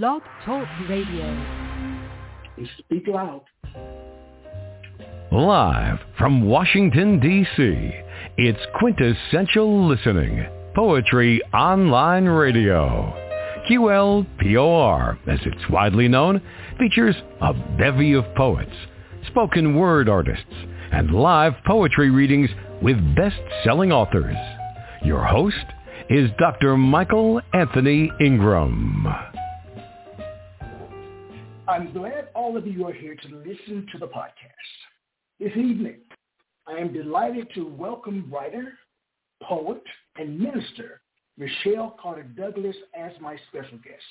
Blog Talk Radio. Speak loud. Live from Washington, D.C., it's Quintessential Listening, Poetry Online Radio. QLPOR, as it's widely known, features a bevy of poets, spoken word artists, and live poetry readings with best-selling authors. Your host is Dr. Michael Anthony Ingram. I'm glad all of you are here to listen to the podcast. This evening, I am delighted to welcome writer, poet, and minister Michelle Carter Douglass as my special guest.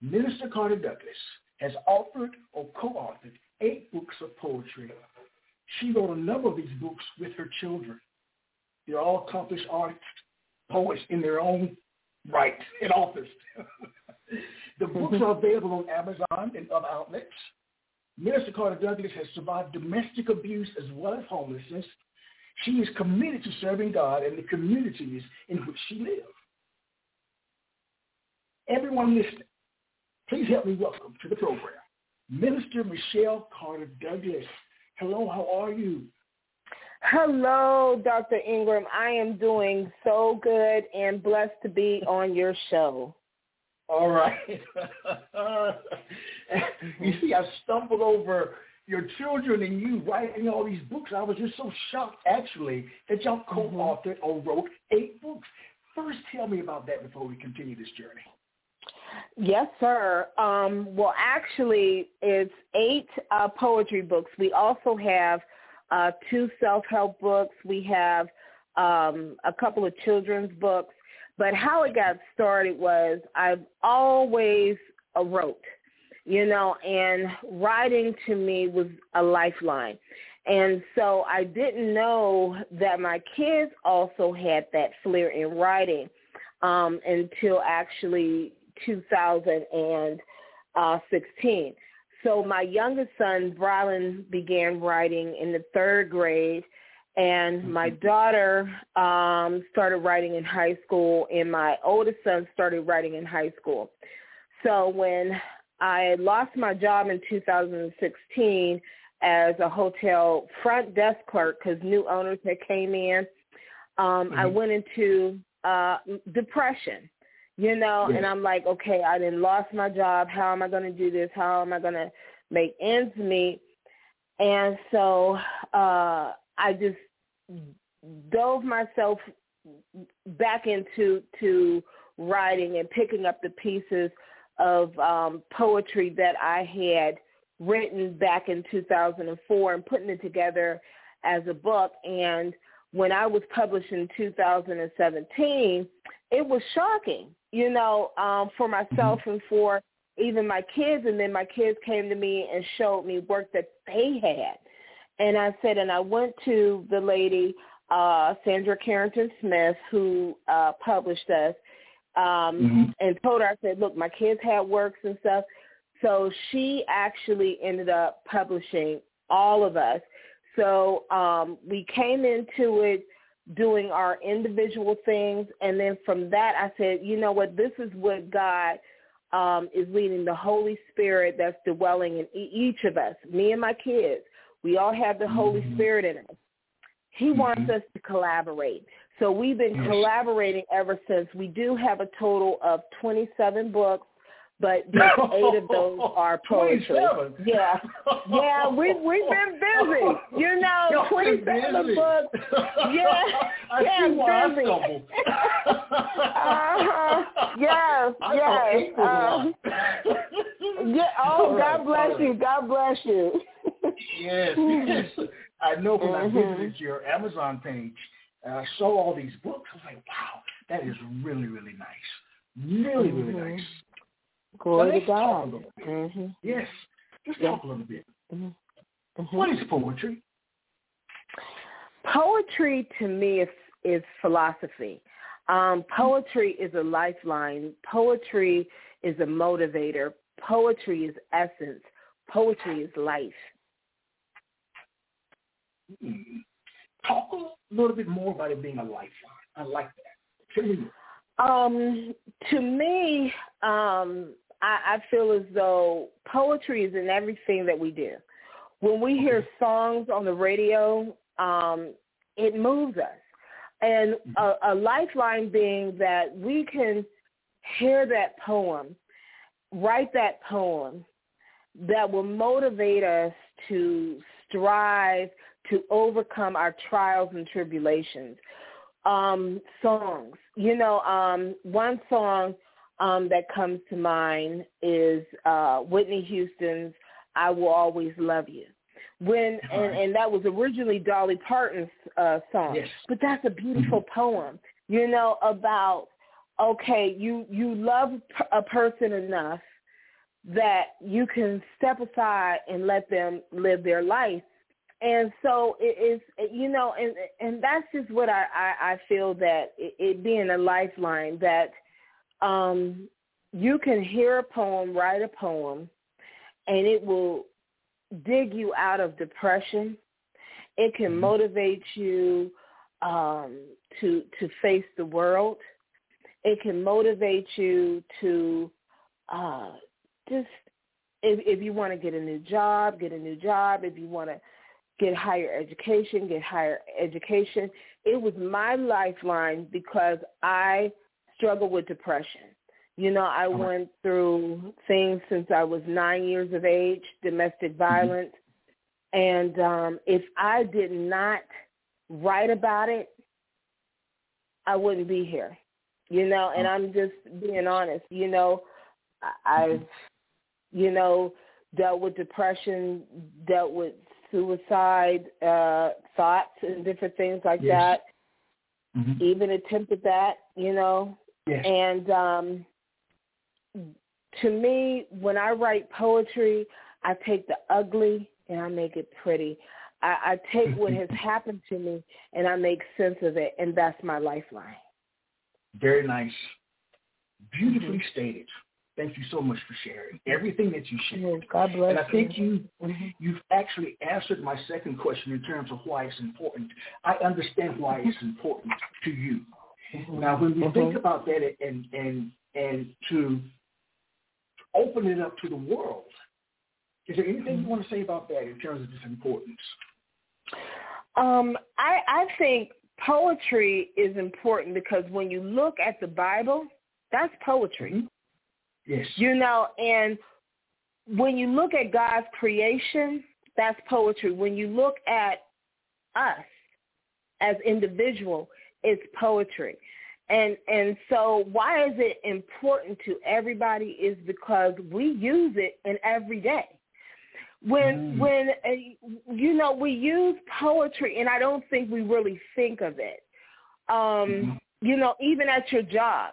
Minister Carter Douglass has authored or co-authored eight books of poetry. She wrote a number of these books with her children. They're all accomplished artists, poets in their own right and office. the books are available on Amazon and other outlets. Minister Carter Douglass has survived domestic abuse as well as homelessness. She is committed to serving God and the communities in which she lives. Everyone listening, please help me welcome to the program Minister Michelle Carter Douglass. Hello, how are you? Hello, Dr. Ingram. I am doing so good and blessed to be on your show. All right. you see, I stumbled over your children and you writing all these books. I was just so shocked, actually, that y'all mm-hmm. co-authored or wrote eight books. First, tell me about that before we continue this journey. Yes, sir. Um, well, actually, it's eight uh, poetry books. We also have uh, two self-help books. We have um, a couple of children's books. But how it got started was I've always uh, wrote, you know, and writing to me was a lifeline. And so I didn't know that my kids also had that flair in writing um, until actually 2016. So my youngest son, Brialan, began writing in the third grade, and mm-hmm. my daughter um, started writing in high school, and my oldest son started writing in high school. So when I lost my job in 2016 as a hotel front desk clerk because new owners had came in, um, mm-hmm. I went into uh, depression you know, yes. and I'm like, okay, I didn't lost my job. How am I going to do this? How am I going to make ends meet? And so uh, I just dove myself back into to writing and picking up the pieces of um, poetry that I had written back in 2004 and putting it together as a book. And when I was published in 2017, it was shocking you know, um, for myself and for even my kids. And then my kids came to me and showed me work that they had. And I said, and I went to the lady, uh, Sandra Carrington Smith, who uh, published us, um, mm-hmm. and told her, I said, look, my kids had works and stuff. So she actually ended up publishing all of us. So um, we came into it doing our individual things. And then from that, I said, you know what, this is what God um, is leading, the Holy Spirit that's dwelling in each of us, me and my kids. We all have the mm-hmm. Holy Spirit in us. He mm-hmm. wants us to collaborate. So we've been yes. collaborating ever since. We do have a total of 27 books but eight of those are poetry. Yeah, yeah, we we've been busy. You know, twenty seven books. Yeah, I yeah, busy. uh-huh. Yes, yes. Uh, yeah. Oh, God bless you. God bless you. Yes, yes. I know when mm-hmm. I visited your Amazon page, and I saw all these books. I was like, wow, that is really, really nice. Really, really mm-hmm. nice. Glory to God. Mm-hmm. Yes. Just yeah. talk a little bit. Mm-hmm. mm-hmm. What is poetry? Poetry to me is is philosophy. Um, poetry is a lifeline. Poetry is a motivator. Poetry is essence. Poetry is life. Mm-hmm. Talk a little bit more about it being a lifeline. I like that. Tell me Um, to me, um, I, I feel as though poetry is in everything that we do. When we hear songs on the radio, um, it moves us. And a, a lifeline being that we can hear that poem, write that poem that will motivate us to strive to overcome our trials and tribulations. Um, songs, you know, um, one song um, that comes to mind is uh, Whitney Houston's "I Will Always Love You." When and, and that was originally Dolly Parton's uh, song, yes. but that's a beautiful mm-hmm. poem. You know about okay, you you love a person enough that you can step aside and let them live their life. And so it is, you know, and and that's just what I I, I feel that it, it being a lifeline that um, you can hear a poem, write a poem, and it will dig you out of depression. It can mm-hmm. motivate you um, to to face the world. It can motivate you to uh, just if, if you want to get a new job, get a new job. If you want to get higher education, get higher education. It was my lifeline because I struggle with depression. You know, I uh-huh. went through things since I was nine years of age, domestic mm-hmm. violence. Mm-hmm. And um, if I did not write about it, I wouldn't be here. You know, and I'm just being honest. You know, I've, mm-hmm. you know, dealt with depression, dealt with suicide uh, thoughts and different things like yes. that. Mm-hmm. Even attempted that, you know, Yes. And um, to me, when I write poetry, I take the ugly and I make it pretty. I, I take what has happened to me and I make sense of it, and that's my lifeline. Very nice. Beautifully mm-hmm. stated. Thank you so much for sharing everything that you shared. God bless and I think you mm-hmm. you've actually answered my second question in terms of why it's important. I understand why it's important to you. Mm-hmm. Now, when we mm-hmm. think about that and and and to open it up to the world, is there anything you mm-hmm. want to say about that in terms of its importance? Um, I, I think poetry is important because when you look at the Bible, that's poetry. Yes. You know, and when you look at God's creation, that's poetry. When you look at us as individual, it's poetry. And and so why is it important to everybody is because we use it in every day. When mm. when uh, you know we use poetry and I don't think we really think of it. Um mm-hmm. you know even at your job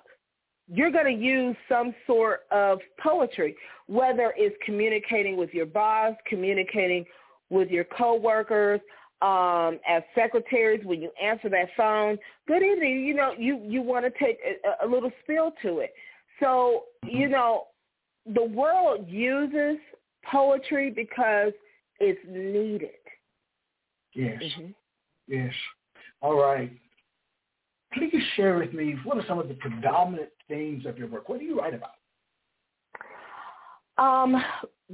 you're going to use some sort of poetry whether it's communicating with your boss, communicating with your coworkers, um, as secretaries when you answer that phone, good evening, you know, you, you want to take a, a little spill to it. So, you know, the world uses poetry because it's needed. Yes. Mm-hmm. Yes. All right. Please share with me what are some of the predominant themes of your work? What do you write about? Um,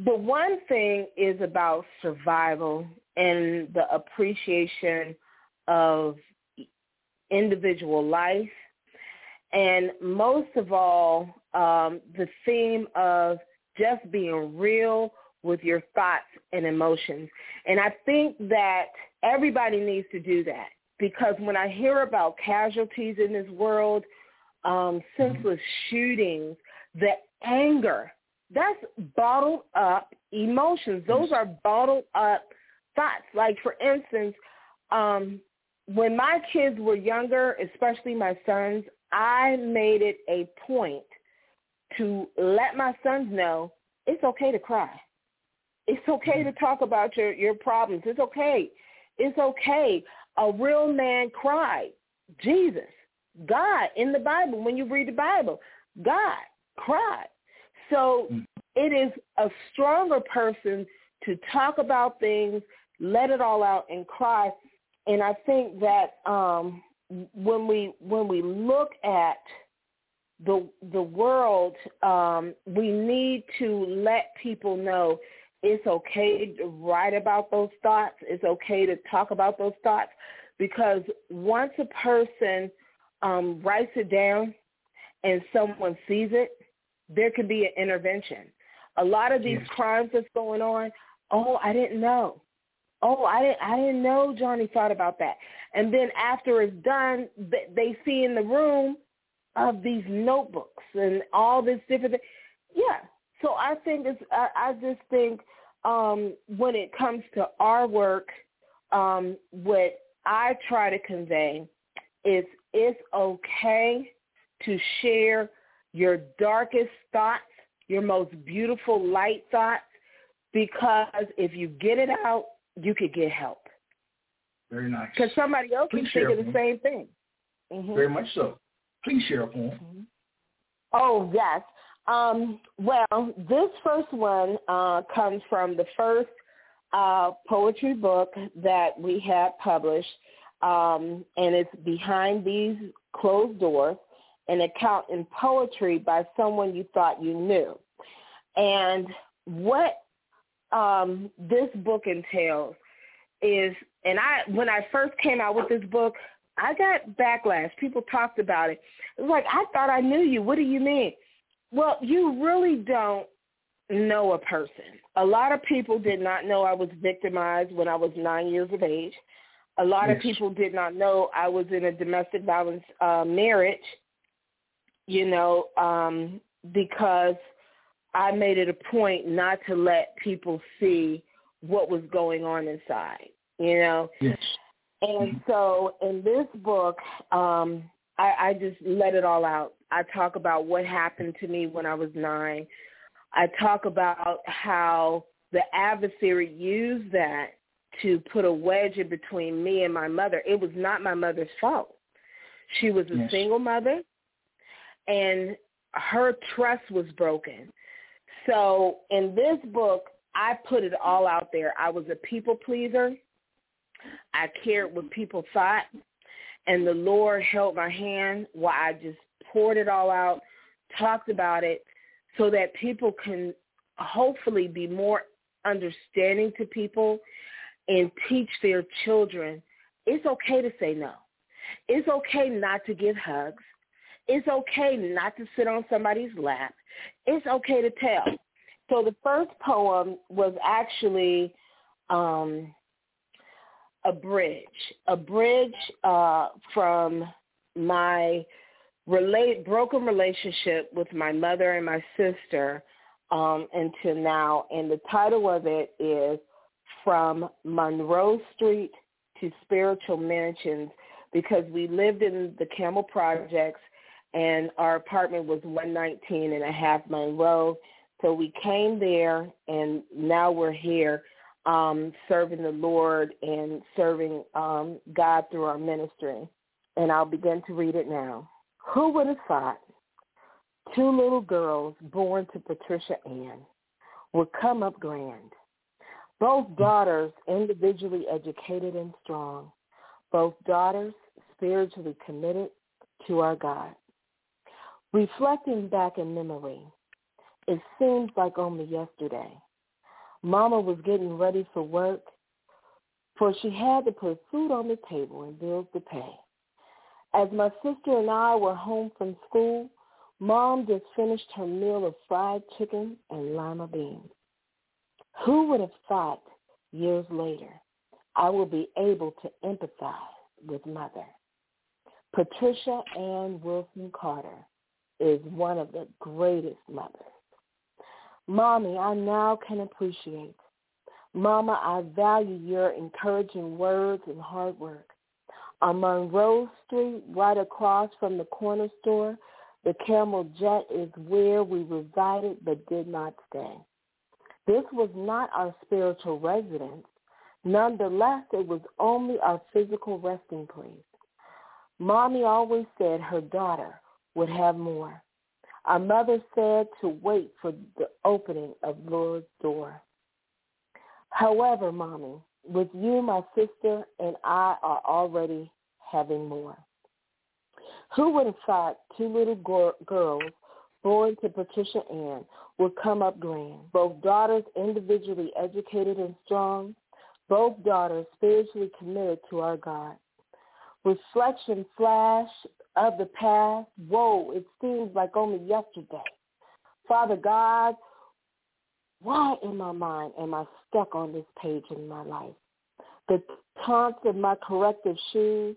the one thing is about survival and the appreciation of individual life. And most of all, um, the theme of just being real with your thoughts and emotions. And I think that everybody needs to do that because when I hear about casualties in this world, um, senseless shootings, the anger, that's bottled up emotions. Those are bottled up thoughts. Like for instance, um, when my kids were younger, especially my sons, I made it a point to let my sons know it's okay to cry. It's okay to talk about your, your problems. It's okay. It's okay. A real man cried. Jesus, God in the Bible, when you read the Bible, God cried. So mm. it is a stronger person to talk about things let it all out and cry. And I think that um, when we when we look at the the world um, we need to let people know it's okay to write about those thoughts. It's okay to talk about those thoughts because once a person um, writes it down and someone sees it, there could be an intervention. A lot of these yes. crimes that's going on, oh, I didn't know. Oh, I didn't I didn't know Johnny thought about that. And then after it's done, they see in the room of these notebooks and all this different thing. Yeah. So I think it's I, I just think um when it comes to our work, um, what I try to convey is it's okay to share your darkest thoughts, your most beautiful light thoughts, because if you get it out, you could get help. Very nice. Because somebody else Please can think of the same thing. Mm-hmm. Very much so. Please share a poem. Mm-hmm. Oh, yes. Um, well, this first one uh, comes from the first uh, poetry book that we had published, um, and it's Behind These Closed Doors, an account in poetry by someone you thought you knew. And what um, this book entails is, and I when I first came out with this book, I got backlash. People talked about it. It was like, I thought I knew you. What do you mean? Well, you really don't know a person. A lot of people did not know I was victimized when I was nine years of age. A lot yes. of people did not know I was in a domestic violence uh, marriage, you know, um, because I made it a point not to let people see what was going on inside, you know. Yes. And mm-hmm. so in this book, um, I, I just let it all out. I talk about what happened to me when I was nine. I talk about how the adversary used that to put a wedge in between me and my mother. It was not my mother's fault. She was a yes. single mother, and her trust was broken. So in this book, I put it all out there. I was a people pleaser. I cared what people thought. And the Lord held my hand while I just poured it all out, talked about it, so that people can hopefully be more understanding to people and teach their children it's okay to say no. It's okay not to give hugs. It's okay not to sit on somebody's lap. It's okay to tell. So the first poem was actually um, a bridge, a bridge uh, from my relate broken relationship with my mother and my sister um, until now, and the title of it is "From Monroe Street to Spiritual Mansions," because we lived in the Camel Projects, and our apartment was 119 and a half Monroe. So we came there, and now we're here um, serving the Lord and serving um, God through our ministry. And I'll begin to read it now. Who would have thought two little girls born to Patricia Ann would come up grand? Both daughters individually educated and strong. Both daughters spiritually committed to our God. Reflecting back in memory, it seems like only yesterday Mama was getting ready for work, for she had to put food on the table and bills to pay. As my sister and I were home from school, Mom just finished her meal of fried chicken and lima beans. Who would have thought years later I will be able to empathize with Mother? Patricia Ann Wilson Carter is one of the greatest mothers. Mommy, I now can appreciate. Mama, I value your encouraging words and hard work. On Monroe Street, right across from the corner store, the Camel Jet is where we resided but did not stay. This was not our spiritual residence. Nonetheless, it was only our physical resting place. Mommy always said her daughter would have more. Our mother said to wait for the opening of Lord's door. However, Mommy, with you, my sister, and I are already having more. Who would have thought two little girls born to Patricia Ann would come up grand, both daughters individually educated and strong, both daughters spiritually committed to our God. Reflection flash of the past, whoa, it seems like only yesterday. Father God, why in my mind am I stuck on this page in my life? The taunts of my corrective shoes,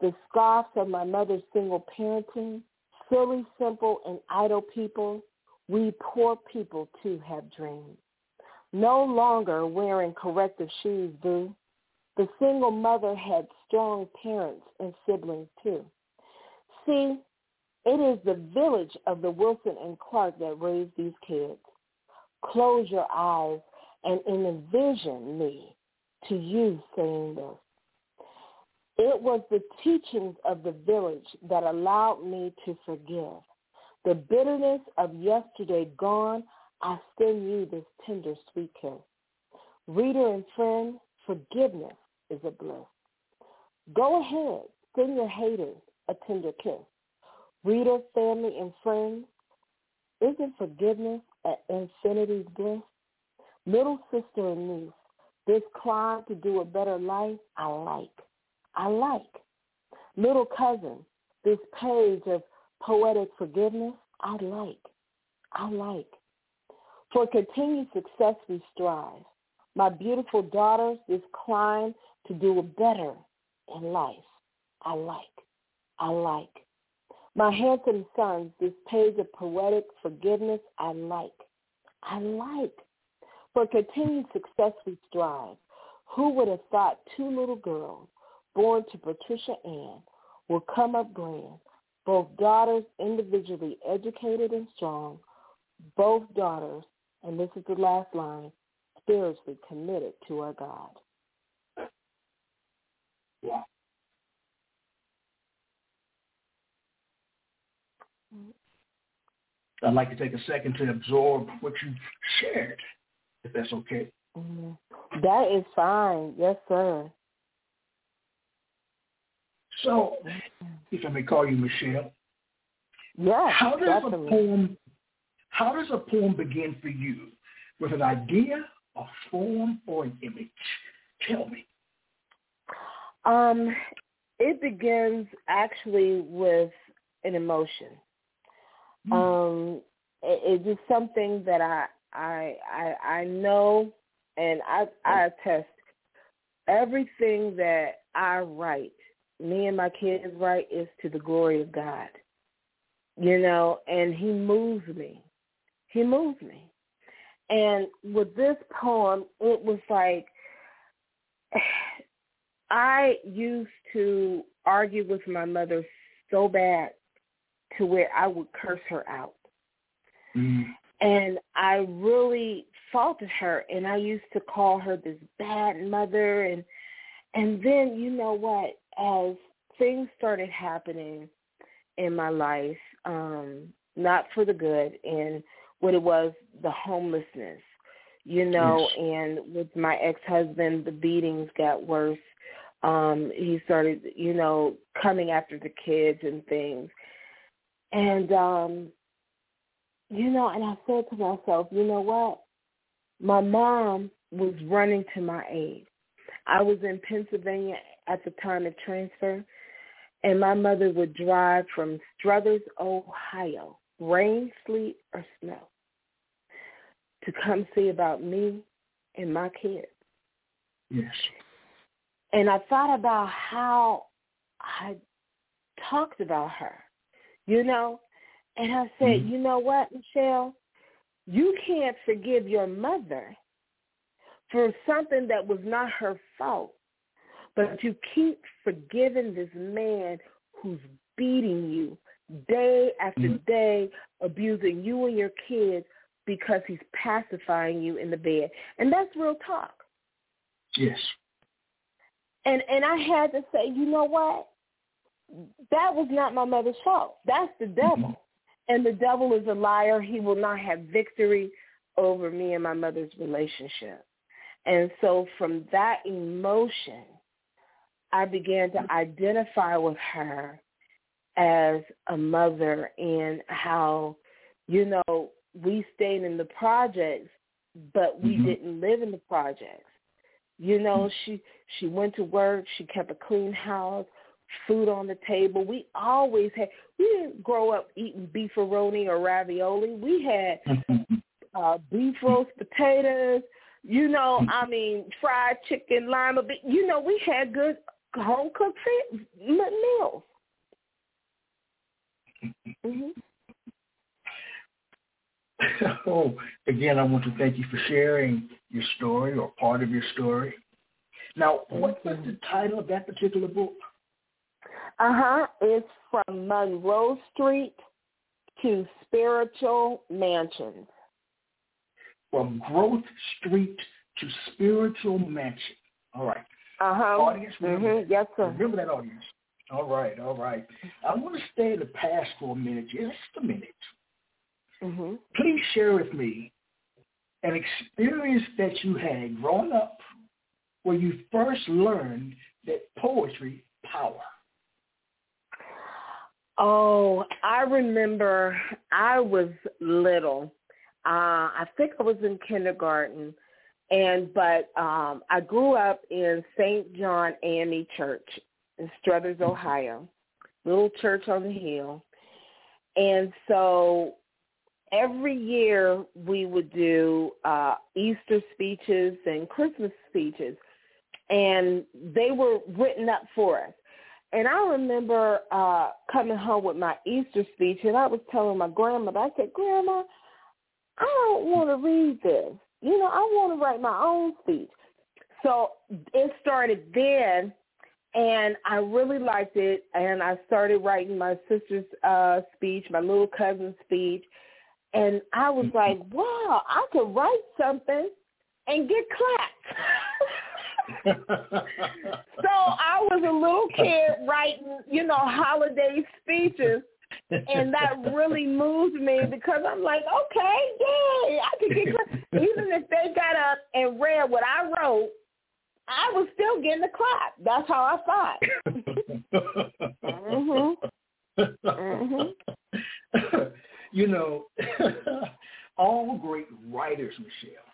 the scoffs of my mother's single parenting, silly, simple, and idle people, we poor people too have dreams. No longer wearing corrective shoes, boo. The single mother had strong parents and siblings too. See, it is the village of the Wilson and Clark that raised these kids. Close your eyes and envision me to you saying this. It was the teachings of the village that allowed me to forgive. The bitterness of yesterday gone, I send you this tender sweet kiss. Reader and friend, forgiveness is a bliss. Go ahead, send your haters a tender kiss. Reader, family, and friends, isn't forgiveness an infinity's bliss? Little sister and niece, this climb to do a better life, I like. I like. Little cousin, this page of poetic forgiveness, I like. I like. For continued success we strive. My beautiful daughters, this climb to do a better in life, I like. I like. My handsome sons, this page of poetic forgiveness, I like. I like. For continued success we strive. Who would have thought two little girls born to Patricia Ann will come up grand, both daughters individually educated and strong, both daughters, and this is the last line, spiritually committed to our God. Wow. I'd like to take a second to absorb what you shared, if that's okay. Mm-hmm. That is fine. Yes, sir. So, if I may call you Michelle, yeah, how does definitely. a poem how does a poem begin for you? With an idea, a form, or an image? Tell me. Um, it begins actually with an emotion. Mm. Um, it, it is something that I I I I know, and I I attest everything that I write me and my kids right is to the glory of God. You know, and he moves me. He moves me. And with this poem, it was like I used to argue with my mother so bad to where I would curse her out. Mm. And I really faulted her and I used to call her this bad mother and and then you know what? As things started happening in my life, um, not for the good, and what it was the homelessness, you know, yes. and with my ex husband the beatings got worse. Um, he started, you know, coming after the kids and things. And um, you know, and I said to myself, you know what? My mom was running to my aid. I was in Pennsylvania at the time of transfer, and my mother would drive from Struthers, Ohio, rain, sleet, or snow, to come see about me and my kids. Yes. And I thought about how I talked about her, you know, and I said, mm-hmm. you know what, Michelle? You can't forgive your mother for something that was not her fault. But you keep forgiving this man who's beating you day after mm-hmm. day, abusing you and your kids because he's pacifying you in the bed. And that's real talk. Yes. And and I had to say, you know what? That was not my mother's fault. That's the devil. Mm-hmm. And the devil is a liar. He will not have victory over me and my mother's relationship. And so from that emotion, I began to identify with her as a mother and how, you know, we stayed in the projects, but we mm-hmm. didn't live in the projects. You know, she she went to work. She kept a clean house, food on the table. We always had. We didn't grow up eating beefaroni or ravioli. We had uh, beef roast potatoes. You know, I mean, fried chicken, lima. You know, we had good home cooked meals. Mm-hmm. oh, again, I want to thank you for sharing your story or part of your story. Now, what was the title of that particular book? Uh-huh. It's From Monroe Street to Spiritual Mansions. From Growth Street to Spiritual Mansion. All right. Uh-huh. Audience, remember, mm-hmm. yes, sir. remember that audience. All right, all right. I want to stay in the past for a minute, just a minute. Mm-hmm. Please share with me an experience that you had growing up where you first learned that poetry power. Oh, I remember I was little. Uh, I think I was in kindergarten, and but um, I grew up in St. John AME Church in Struthers, Ohio, little church on the hill, and so every year we would do uh, Easter speeches and Christmas speeches, and they were written up for us. And I remember uh, coming home with my Easter speech, and I was telling my grandmother, I said, Grandma, I don't want to read this. You know, I want to write my own speech. So it started then, and I really liked it, and I started writing my sister's uh, speech, my little cousin's speech, and I was like, wow, I could write something and get clapped. so I was a little kid writing, you know, holiday speeches. And that really moved me because I'm like, okay, yay, I could get even if they got up and read what I wrote, I was still getting the clap. That's how I thought. mhm. Mhm. you know, all great writers, Michelle,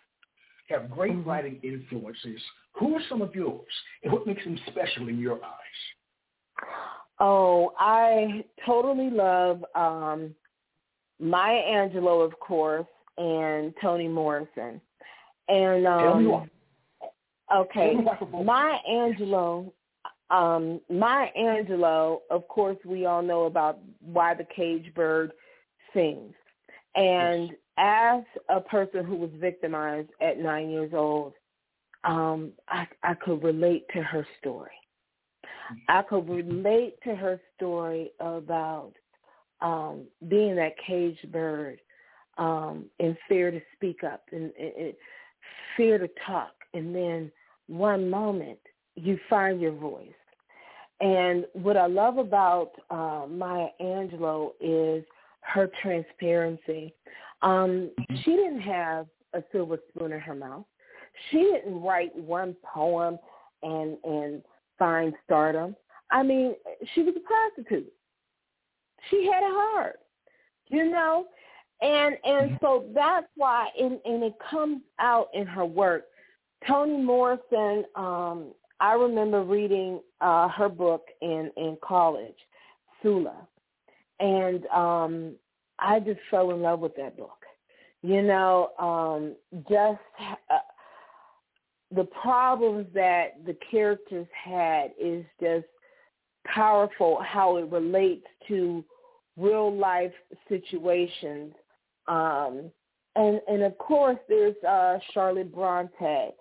have great mm-hmm. writing influences. Who are some of yours, and what makes them special in your eyes? Oh, I totally love um, Maya Angelou, of course, and Toni Morrison. And um, okay, Maya Angelou. Um, Maya Angelou, of course, we all know about why the cage bird sings. And as a person who was victimized at nine years old, um, I, I could relate to her story. I could relate to her story about um, being that caged bird um, and fear to speak up and, and, and fear to talk. And then one moment you find your voice. And what I love about uh, Maya Angelou is her transparency. Um, she didn't have a silver spoon in her mouth. She didn't write one poem and and find stardom. I mean, she was a prostitute. She had it hard, you know, and and mm-hmm. so that's why, and and it comes out in her work. Toni Morrison, um, I remember reading uh, her book in in college, Sula, and um, I just fell in love with that book. You know, um, just uh, the problems that the characters had is just powerful. How it relates to real life situations, um, and and of course there's uh, Charlotte Bronte,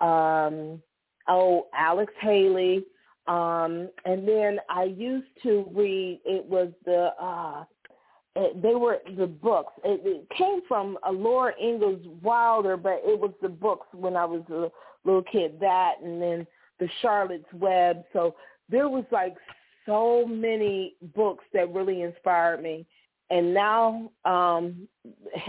um, oh Alex Haley, um, and then I used to read. It was the uh, it, they were the books. It, it came from a Laura Ingalls Wilder, but it was the books when I was a little kid. That and then the Charlotte's Web. So there was like so many books that really inspired me. And now, um,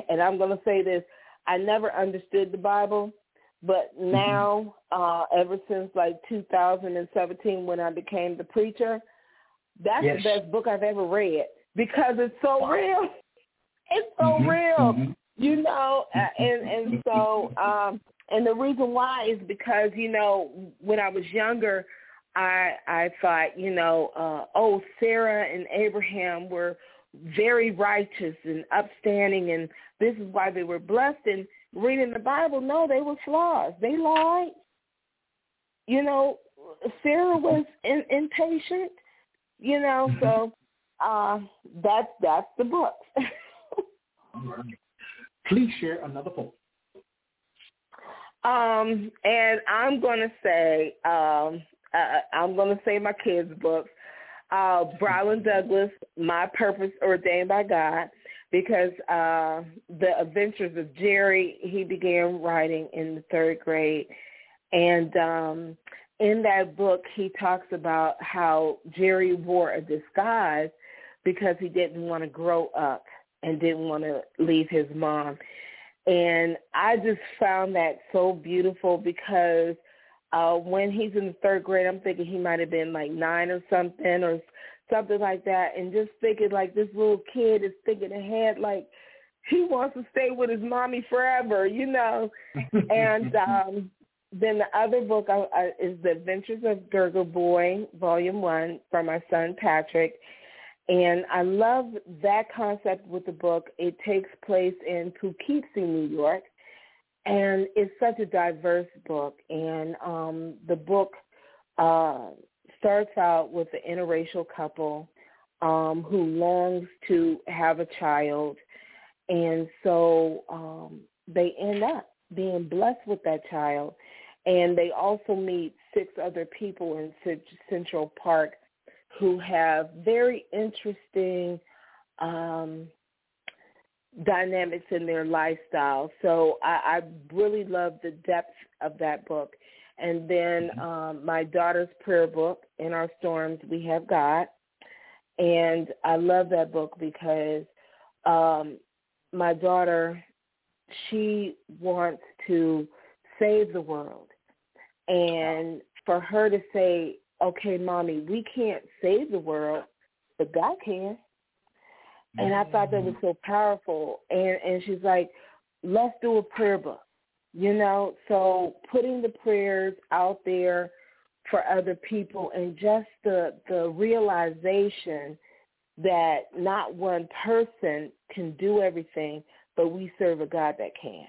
and I'm going to say this, I never understood the Bible, but mm-hmm. now, uh, ever since like 2017 when I became the preacher, that's yes. the best book I've ever read because it's so wow. real. It's so mm-hmm. real, mm-hmm. you know, and and so um and the reason why is because you know when I was younger, I I thought you know uh oh Sarah and Abraham were very righteous and upstanding, and this is why they were blessed. And reading the Bible, no, they were flaws. They lied. You know, Sarah was in, impatient. You know, Mm-hmm. so uh, that's that's the book. Please share another poem. Um, and I'm to say, um, uh, I'm going to say my kids' books. Uh, Douglass, My Purpose Ordained by God, because uh, The Adventures of Jerry, he began writing in the third grade. And um, in that book, he talks about how Jerry wore a disguise because he didn't want to grow up and didn't want to leave his mom. And I just found that so beautiful because uh when he's in the third grade, I'm thinking he might have been like nine or something or something like that, and just thinking like this little kid is thinking ahead like he wants to stay with his mommy forever, you know. and um then the other book I, I, is The Adventures of Gurgle Boy, Volume One, from my son Patrick. And I love that concept with the book. It takes place in Poughkeepsie, New York, and it's such a diverse book. And um, the book uh, starts out with an interracial couple um, who longs to have a child, and so um, they end up being blessed with that child. And they also meet six other people in Central Park who have very interesting um, dynamics in their lifestyle. So I, I really love the depth of that book. And then um, my daughter's prayer book, In Our Storms, We Have God. And I love that book because um, my daughter, she wants to save the world. And for her to say, okay, mommy, we can't save the world, but God can. And I thought that was so powerful. And and she's like, let's do a prayer book, you know. So putting the prayers out there for other people, and just the the realization that not one person can do everything, but we serve a God that can.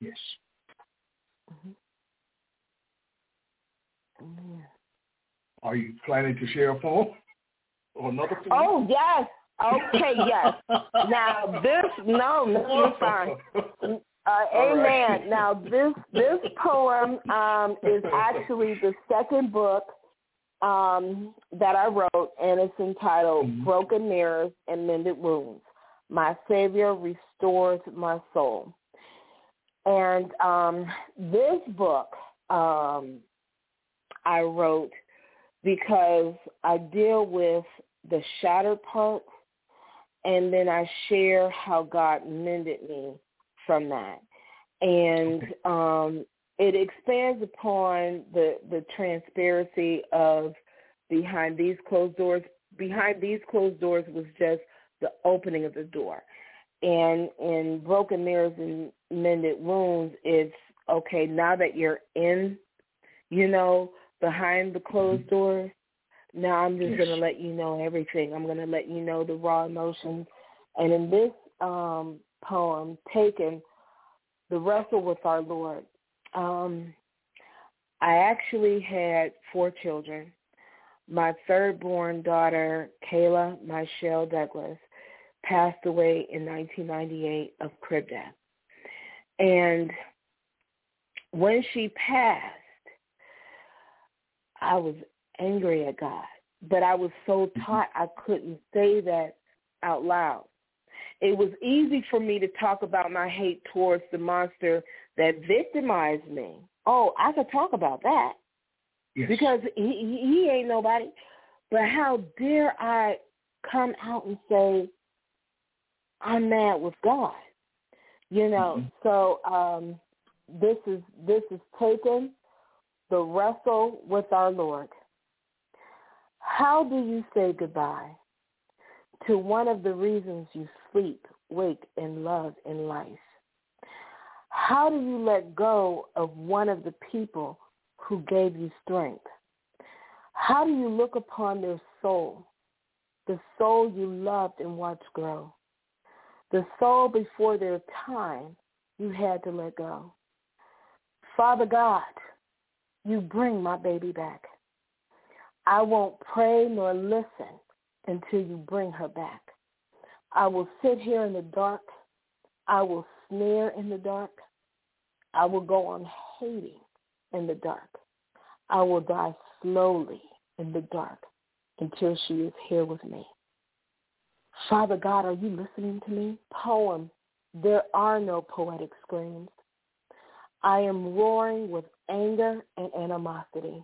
Yes. Mm-hmm. Mm-hmm. Are you planning to share a poem or another poem? Oh yes. Okay, yes. now this no, no, you're fine. Uh, amen. Right. Now this this poem um, is actually the second book um, that I wrote, and it's entitled mm-hmm. "Broken Mirrors and Mended Wounds." My Savior restores my soul, and um, this book um, I wrote because I deal with the shattered parts and then I share how God mended me from that. And um it expands upon the the transparency of behind these closed doors. Behind these closed doors was just the opening of the door. And in broken mirrors and mended wounds, it's okay, now that you're in, you know, behind the closed door. now I'm just going to let you know everything. I'm going to let you know the raw emotions. And in this um, poem, Taken, the wrestle with our Lord, um, I actually had four children. My third born daughter, Kailah Mychelle Douglass, passed away in 1998 of crib death. And when she passed, I was angry at God, but I was so taught I couldn't say that out loud. It was easy for me to talk about my hate towards the monster that victimized me. Oh, I could talk about that Yes. because he, he ain't nobody. But how dare I come out and say I'm mad with God? You know. Mhm. So um, this is this is taken the wrestle with our Lord. How do you say goodbye to one of the reasons you sleep, wake, and love in life? How do you let go of one of the people who gave you strength? How do you look upon their soul, the soul you loved and watched grow, the soul before their time you had to let go? Father God, you bring my baby back. I won't pray nor listen until you bring her back. I will sit here in the dark. I will snare in the dark. I will go on hating in the dark. I will die slowly in the dark until she is here with me. Father God, are you listening to me? Poem, there are no poetic screams. I am roaring with anger and animosity.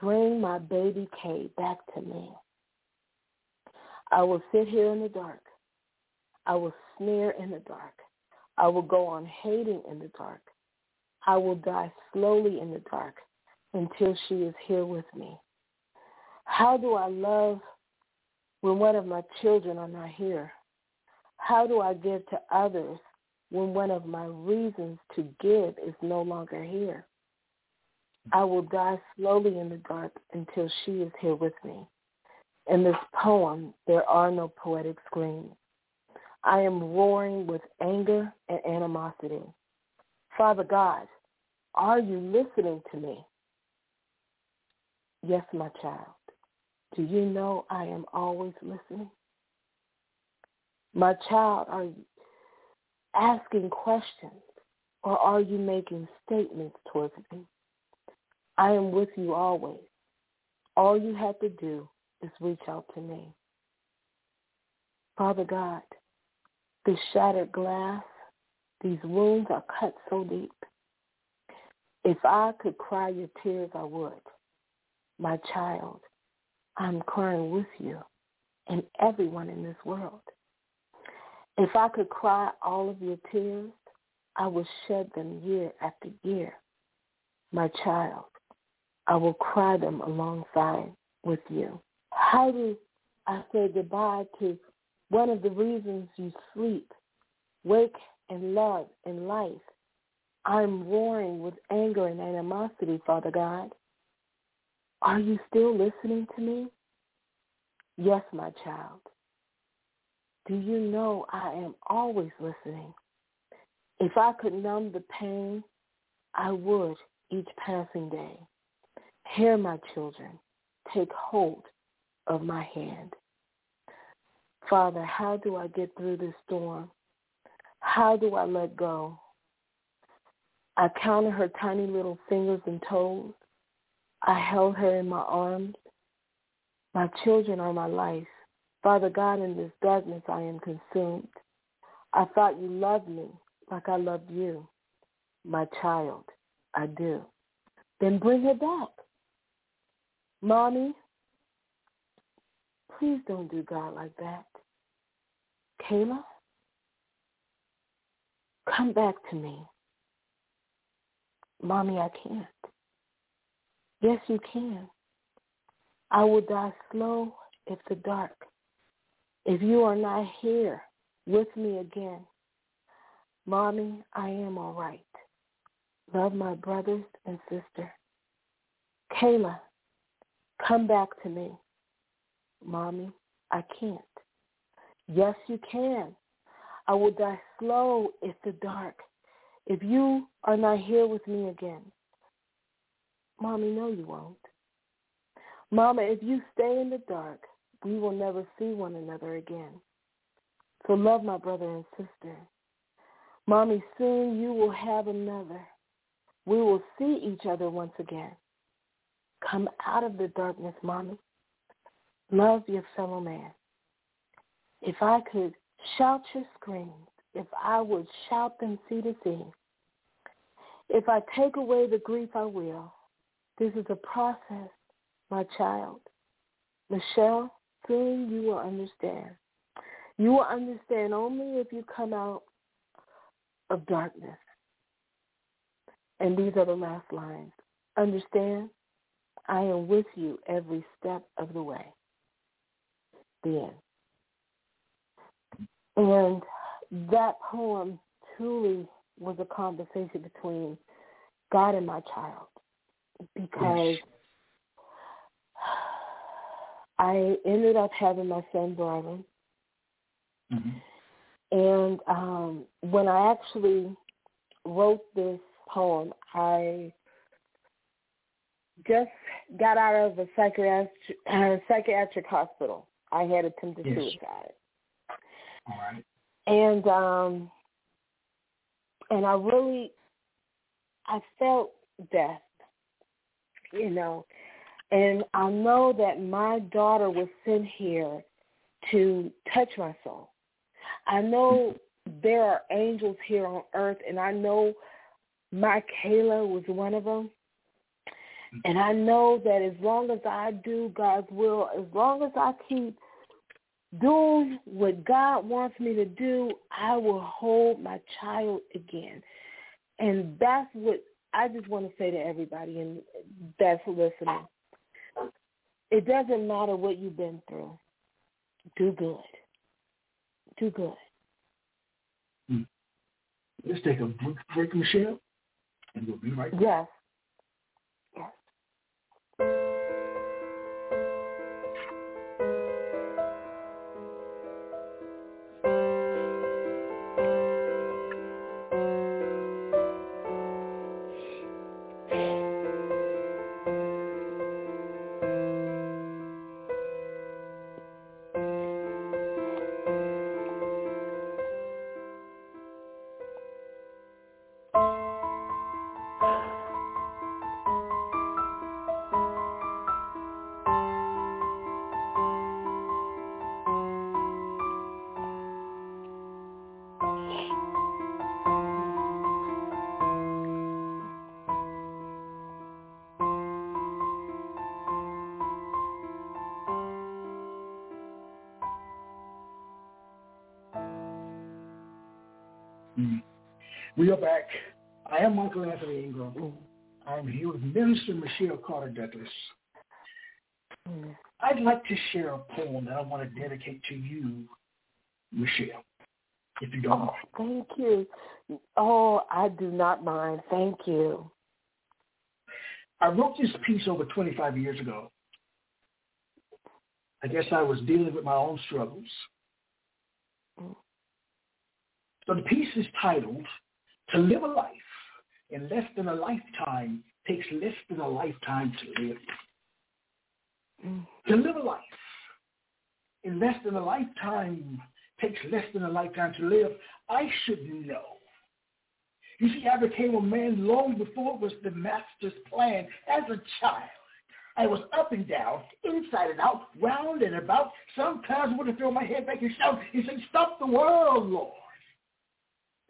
Bring my baby Kay back to me. I will sit here in the dark. I will sneer in the dark. I will go on hating in the dark. I will die slowly in the dark until she is here with me. How do I love when one of my children are not here? How do I give to others when one of my reasons to give is no longer here? I will die slowly in the dark until she is here with me. In this poem, there are no poetic screams. I am roaring with anger and animosity. Father God, are you listening to me? Yes, my child. Do you know I am always listening? My child, are you asking questions or are you making statements towards me? I am with you always. All you have to do is reach out to me. Father God, this shattered glass, these wounds are cut so deep. If I could cry your tears, I would. My child, I'm crying with you and everyone in this world. If I could cry all of your tears, I would shed them year after year. My child, I will cry them alongside with you. How do I say goodbye to one of the reasons you sleep, wake, and love and life? I'm roaring with anger and animosity, Father God. Are you still listening to me? Yes, my child. Do you know I am always listening? If I could numb the pain, I would each passing day. Hear my children, take hold of my hand. Father, how do I get through this storm? How do I let go? I counted her tiny little fingers and toes. I held her in my arms. My children are my life. Father God, in this darkness I am consumed. I thought you loved me like I loved you. My child, I do. Then bring her back. Mommy, please don't do God like that. Kailah, come back to me. Mommy, I can't. Yes, you can. I will die slow if the dark. If you are not here with me again, Mommy, I am all right. Love my brothers and sister. Kailah, Come back to me. Mommy, I can't. Yes, you can. I will die slow if the dark. If you are not here with me again. Mommy, no, you won't. Mama, if you stay in the dark, we will never see one another again. So love my brother and sister. Mommy, soon you will have another. We will see each other once again. Come out of the darkness, mommy. Love your fellow man. If I could shout your screams, if I would shout them sea to sea, if I take away the grief, I will. This is a process, my child. Michelle, soon you will understand. You will understand only if you come out of darkness. And these are the last lines. Understand? I am with you every step of the way. The end. And that poem truly was a conversation between God and my child because I ended up having my son Brialan. Mm-hmm. And um, when I actually wrote this poem, I just got out of a psychiatric, uh, psychiatric hospital. I had attempted yes. suicide. All right. And um and I really I felt death, you know. And I know that my daughter was sent here to touch my soul. I know there are angels here on earth, and I know my Kailah was one of them. And I know that as long as I do God's will, as long as I keep doing what God wants me to do, I will hold my child again. And that's what I just want to say to everybody and that's listening. It doesn't matter what you've been through. Do good. Do good. Hmm. Let's take a break, Michelle, and we'll be right back. Yes. We are back. I am Michael Anthony Ingram. I'm here with Minister Michelle Carter Douglass. I'd like to share a poem that I want to dedicate to you, Michelle, if you don't oh, mind. Thank you. Oh, I do not mind. Thank you. I wrote this piece over 25 years ago. I guess I was dealing with my own struggles. Mm. So the piece is titled to live a life in less than a lifetime takes less than a lifetime to live. To live a life in less than a lifetime takes less than a lifetime to live. I should know. You see, I became a man long before it was the master's plan. As a child, I was up and down, inside and out, round and about. Sometimes I would have thrown my head back and shout and say, stop the world, Lord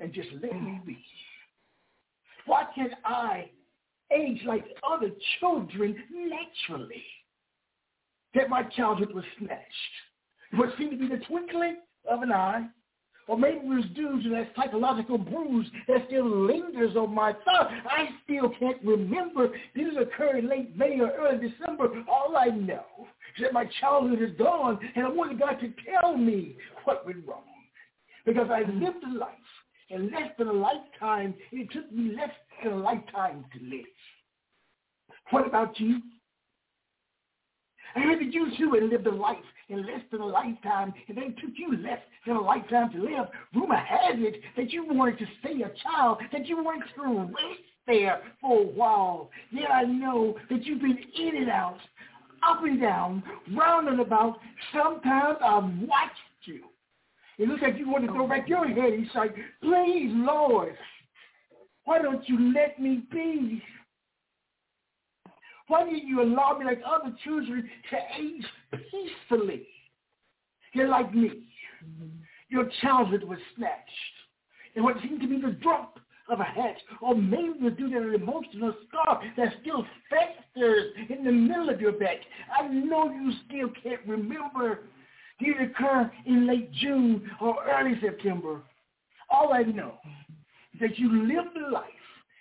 and just let me mm. be. Why can't I age like other children naturally? That my childhood was snatched. What seemed to be the twinkling of an eye, or maybe it was due to that psychological bruise that still lingers on my thought. I still can't remember. Did it occur in late May or early December? All I know is that my childhood is gone, and I wanted God to tell me what went wrong. Because I mm. lived a life in less than a lifetime. It took me less than a lifetime to live. What about you? I heard you too had lived a life in less than a lifetime, and then took you less than a lifetime to live. Rumor has it that you wanted to stay a child, that you wanted to rest there for a while. Yet I know that you've been in and out, up and down, round and about. Sometimes I've watched it looks like you want to throw back your head. He's like, please, Lord, why don't you let me be? Why didn't you allow me like other children to age peacefully? You're like me. Mm-hmm. Your childhood was snatched. And what seemed to be the drop of a hat, or maybe was due to an emotional scar that still festers in the middle of your back. I know you still can't remember did it occur in late June or early September? All I know is that you lived a life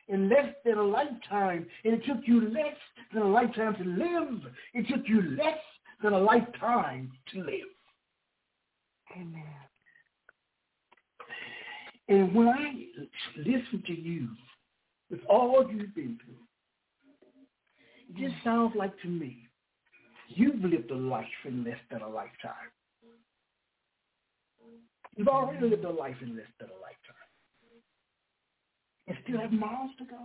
in less than a lifetime, and it took you less than a lifetime to live. It took you less than a lifetime to live. Amen. And when I listen to you, with all you've been through, it just mm. sounds like to me, you've lived a life in less than a lifetime. You've already lived a life in less than a lifetime. And still have miles to go.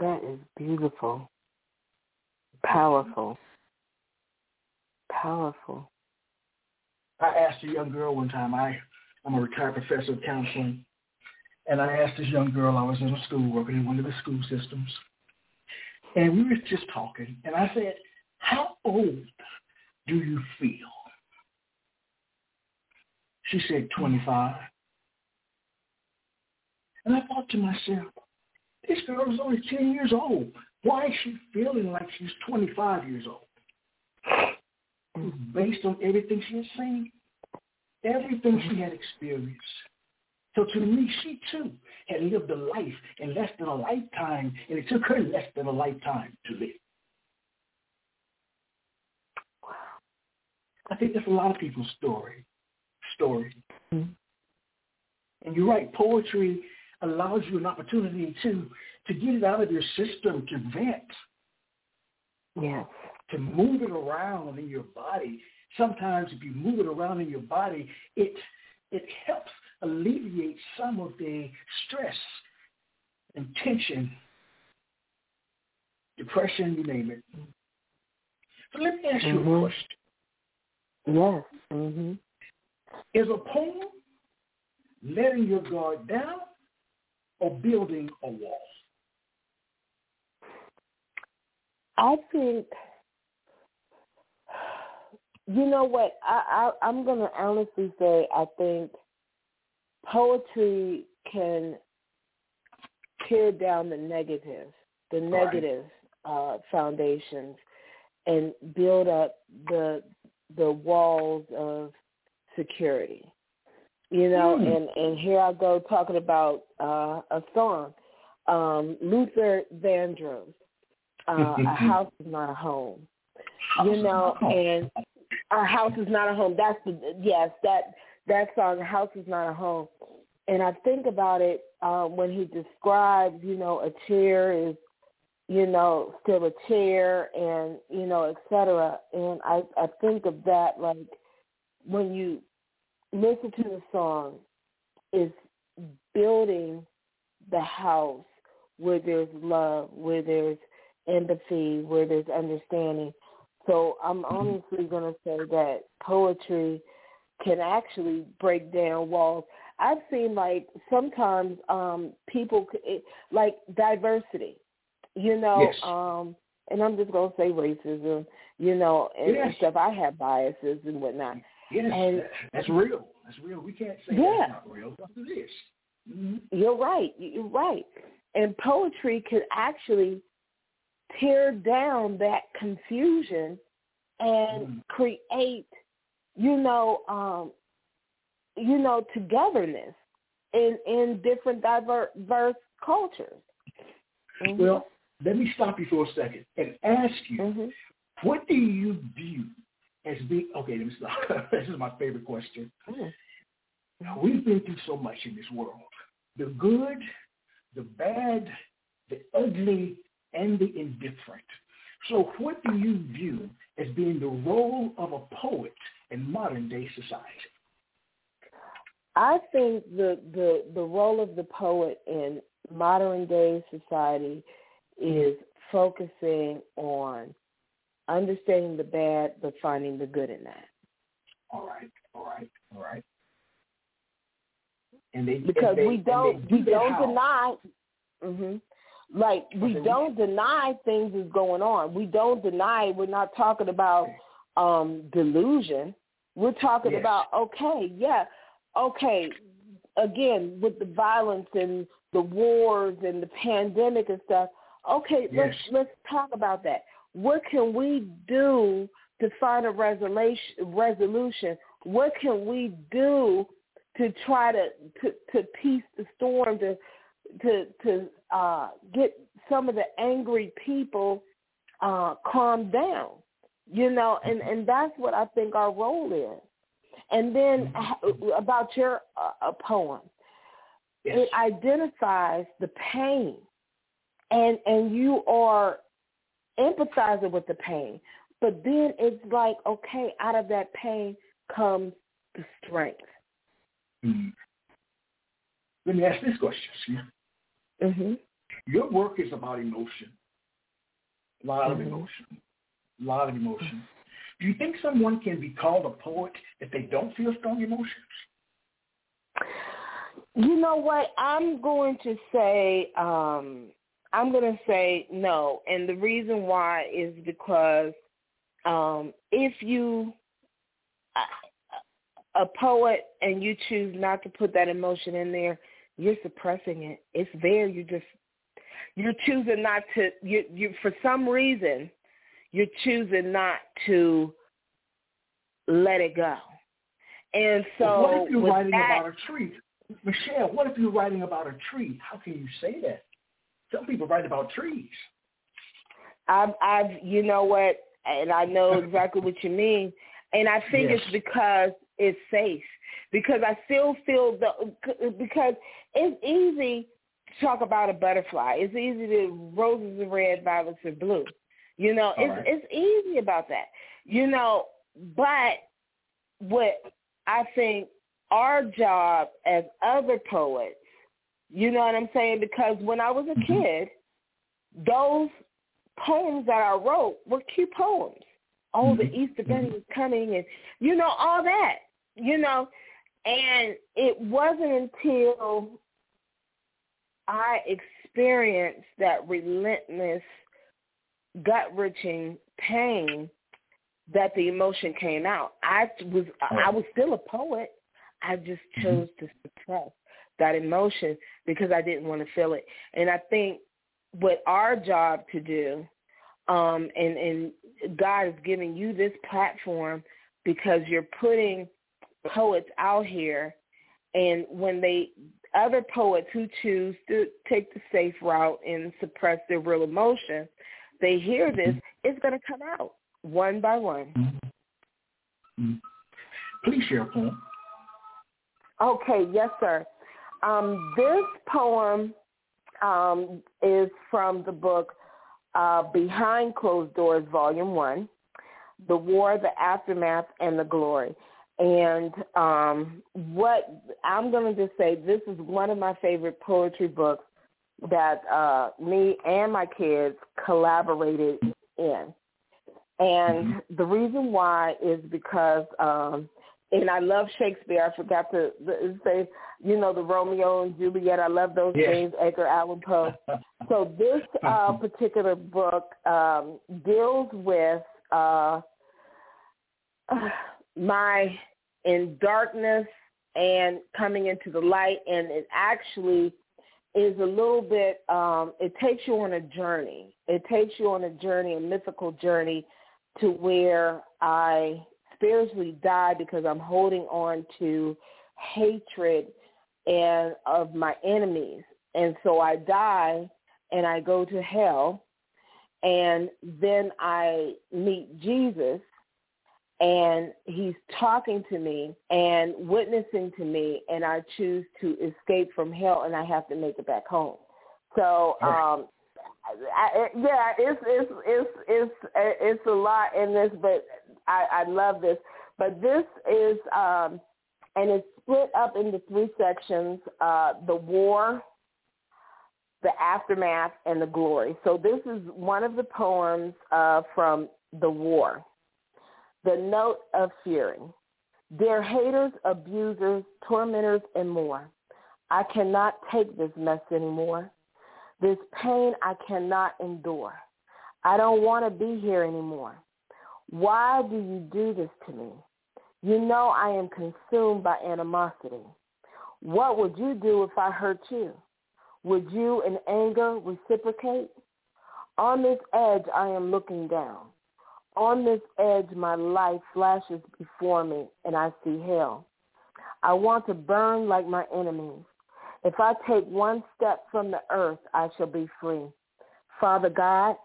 That is beautiful. Powerful. Powerful. I asked a young girl one time, I, I'm a retired professor of counseling, and I asked this young girl, I was in a school working in one of the school systems, and we were just talking, and I said, how old do you feel? She said 25. And I thought to myself, this girl is only 10 years old. Why is she feeling like she's 25 years old? Based on everything she had seen, everything she had experienced. So to me, she too had lived a life in less than a lifetime, and it took her less than a lifetime to live. I think that's a lot of people's story. Story. Mm-hmm. And you're right. Poetry allows you an opportunity to to get it out of your system, to vent. Yes. To move it around in your body. Sometimes if you move it around in your body, it it helps alleviate some of the stress and tension, depression, you name it. So let me ask you Mm-hmm. a question. Yes. Mhm. Is a poem letting your guard down or building a wall? I think you know what I, I I'm gonna honestly say I think poetry can tear down the negative, the Right. negative uh, foundations, and build up the the walls of security. You know, Hmm. and and here I go talking about uh, a song, um, Luther Vandross, uh, "A House Is Not a Home." You know, and "A House Is Not a Home." That's the yes, that that song, "A House Is Not a Home." And I think about it um, when he describes, you know, a chair is, you know, still a chair, and you know, et cetera. And I I think of that like when you listen to the song, is building the house where there's love, where there's empathy, where there's understanding. So I'm honestly going to say that poetry can actually break down walls. I've seen like sometimes um people it, like diversity, you know, Yes. um and I'm just going to say racism, you know, and, and Yes. stuff. I have biases and whatnot. Yes, And- that's real. That's real. We can't say Yeah. that's not real. It is. Mhm. You're right. You're right. And poetry could actually tear down that confusion and Mm. create, you know, um, you know, togetherness in in different diverse, cultures. Mhm. Well, let me stop you for a second and ask you, Mhm. what do you view as being, okay, let me stop. this is my favorite question. Mhm. We've been through so much in this world. The good, the bad, the ugly, and the indifferent. So what do you view as being the role of a poet in modern day society? I think the, the the role of the poet in modern day society is focusing on understanding the bad but finding the good in that. All right, all right, all right. And they Because and they, we don't we don't how? deny mhm like we we- don't deny things is going on. We don't deny we're not talking about um delusion. We're talking Yes. about okay, yeah, okay, again with the violence and the wars and the pandemic and stuff. Okay, let's let's talk about that. What can we do to find a resolution? Resolution. what can we do to try to to, to peace the storm to to to uh, get some of the angry people uh, calmed down, you know, and and that's what I think our role is. And then about your uh, poem, yes. it identifies the pain, and and you are empathizing with the pain, but then it's like okay, out of that pain comes the strength. Mm-hmm. Let me ask this question. Mm-hmm. Your work is about emotion, a lot mm-hmm. of emotion, a lot of emotion. Do you think someone can be called a poet if they don't feel strong emotions? You know what? I'm going to say um, I'm going to say no, and the reason why is because um, if you a poet and you choose not to put that emotion in there, you're suppressing it. It's there. You just you're choosing not to. You you for some reason you're choosing not to let it go. And so what if you're writing that, about a tree? Michelle, what if you're writing about a tree? How can you say that? Some people write about trees. I've, I've, you know what, and I know exactly what you mean, and I think yes. it's because it's safe. Because I still feel the because it's easy to talk about a butterfly. It's easy to roses are red, violets are blue. You know, All it's right. it's easy about that. You know, but what I think our job as other poets, you know what I'm saying? Because when I was a mm-hmm. kid, those poems that I wrote were cute poems. Oh, the mm-hmm. Easter Bunny is coming and you know, all that. You know, and it wasn't until I experienced that relentless, gut wrenching pain that the emotion came out. I was I was still a poet. I just mm-hmm. chose to suppress that emotion because I didn't want to feel it. And I think what our job to do, um, and, and God is giving you this platform because you're putting poets out here and when they other poets who choose to take the safe route and suppress their real emotion, they hear this, it's going to come out one by one. Mm-hmm. Please share a poem. Okay, yes, sir. Um, this poem um, is from the book uh, Behind Closed Doors, Volume 1, The War, the Aftermath, and the Glory. And um, what I'm going to just say, this is one of my favorite poetry books that uh, me and my kids collaborated in. And mm-hmm. the reason why is because, um, and I love Shakespeare. I forgot to say, you know, the Romeo and Juliet. I love those yes. names, Edgar Allan Poe. so this uh, particular book um, deals with uh, my in darkness and coming into the light, and it actually is a little bit. Um, it takes you on a journey. It takes you on a journey, a mythical journey to where I spiritually die because I'm holding on to hatred and of my enemies. And so I die and I go to hell and then I meet Jesus and he's talking to me and witnessing to me and I choose to escape from hell and I have to make it back home. So um I, yeah, it's it's it's it's it's a lot in this, but I, I love this. But this is um, and it's split up into three sections: uh, the war, the aftermath, and the glory. So this is one of the poems uh, from the war. The note of fury. Dear haters, abusers, tormentors, and more. I cannot take this mess anymore. This pain I cannot endure. I don't want to be here anymore. Why do you do this to me? You know I am consumed by animosity. What would you do if I hurt you? Would you in anger reciprocate? On this edge I am looking down. On this edge, my life flashes before me, and I see hell. I want to burn like my enemies. If I take one step from the earth, I shall be free. Father God,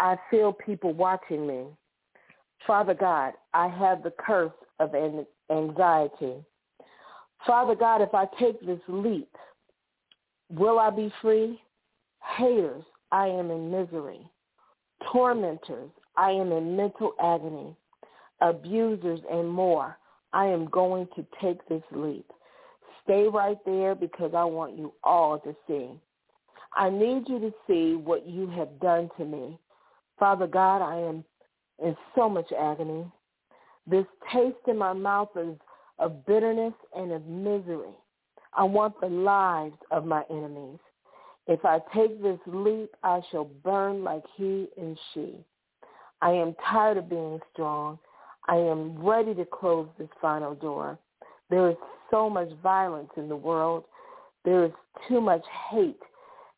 I feel people watching me. Father God, I have the curse of anxiety. Father God, if I take this leap, will I be free? Haters, I am in misery. Tormentors, I am in mental agony. Abusers and more, I am going to take this leap. Stay right there because I want you all to see. I need you to see what you have done to me. Father God, I am in so much agony. This taste in my mouth is of bitterness and of misery. I want the lives of my enemies. If I take this leap, I shall burn like he and she. I am tired of being strong. I am ready to close this final door. There is so much violence in the world. There is too much hate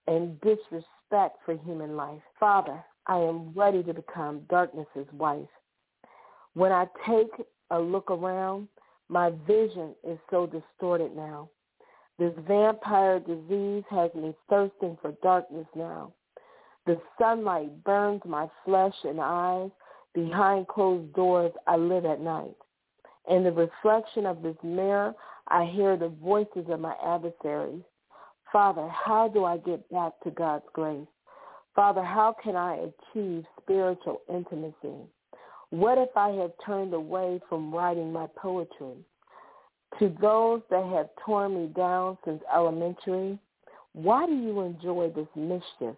and disrespect for human life. Father, I am ready to become darkness's wife. When I take a look around, my vision is so distorted now. This vampire disease has me thirsting for darkness now. The sunlight burns my flesh and eyes. Behind closed doors, I live at night. In the reflection of this mirror, I hear the voices of my adversaries. Father, how do I get back to God's grace? Father, how can I achieve spiritual intimacy? What if I have turned away from writing my poetry? To those that have torn me down since elementary, why do you enjoy this mischief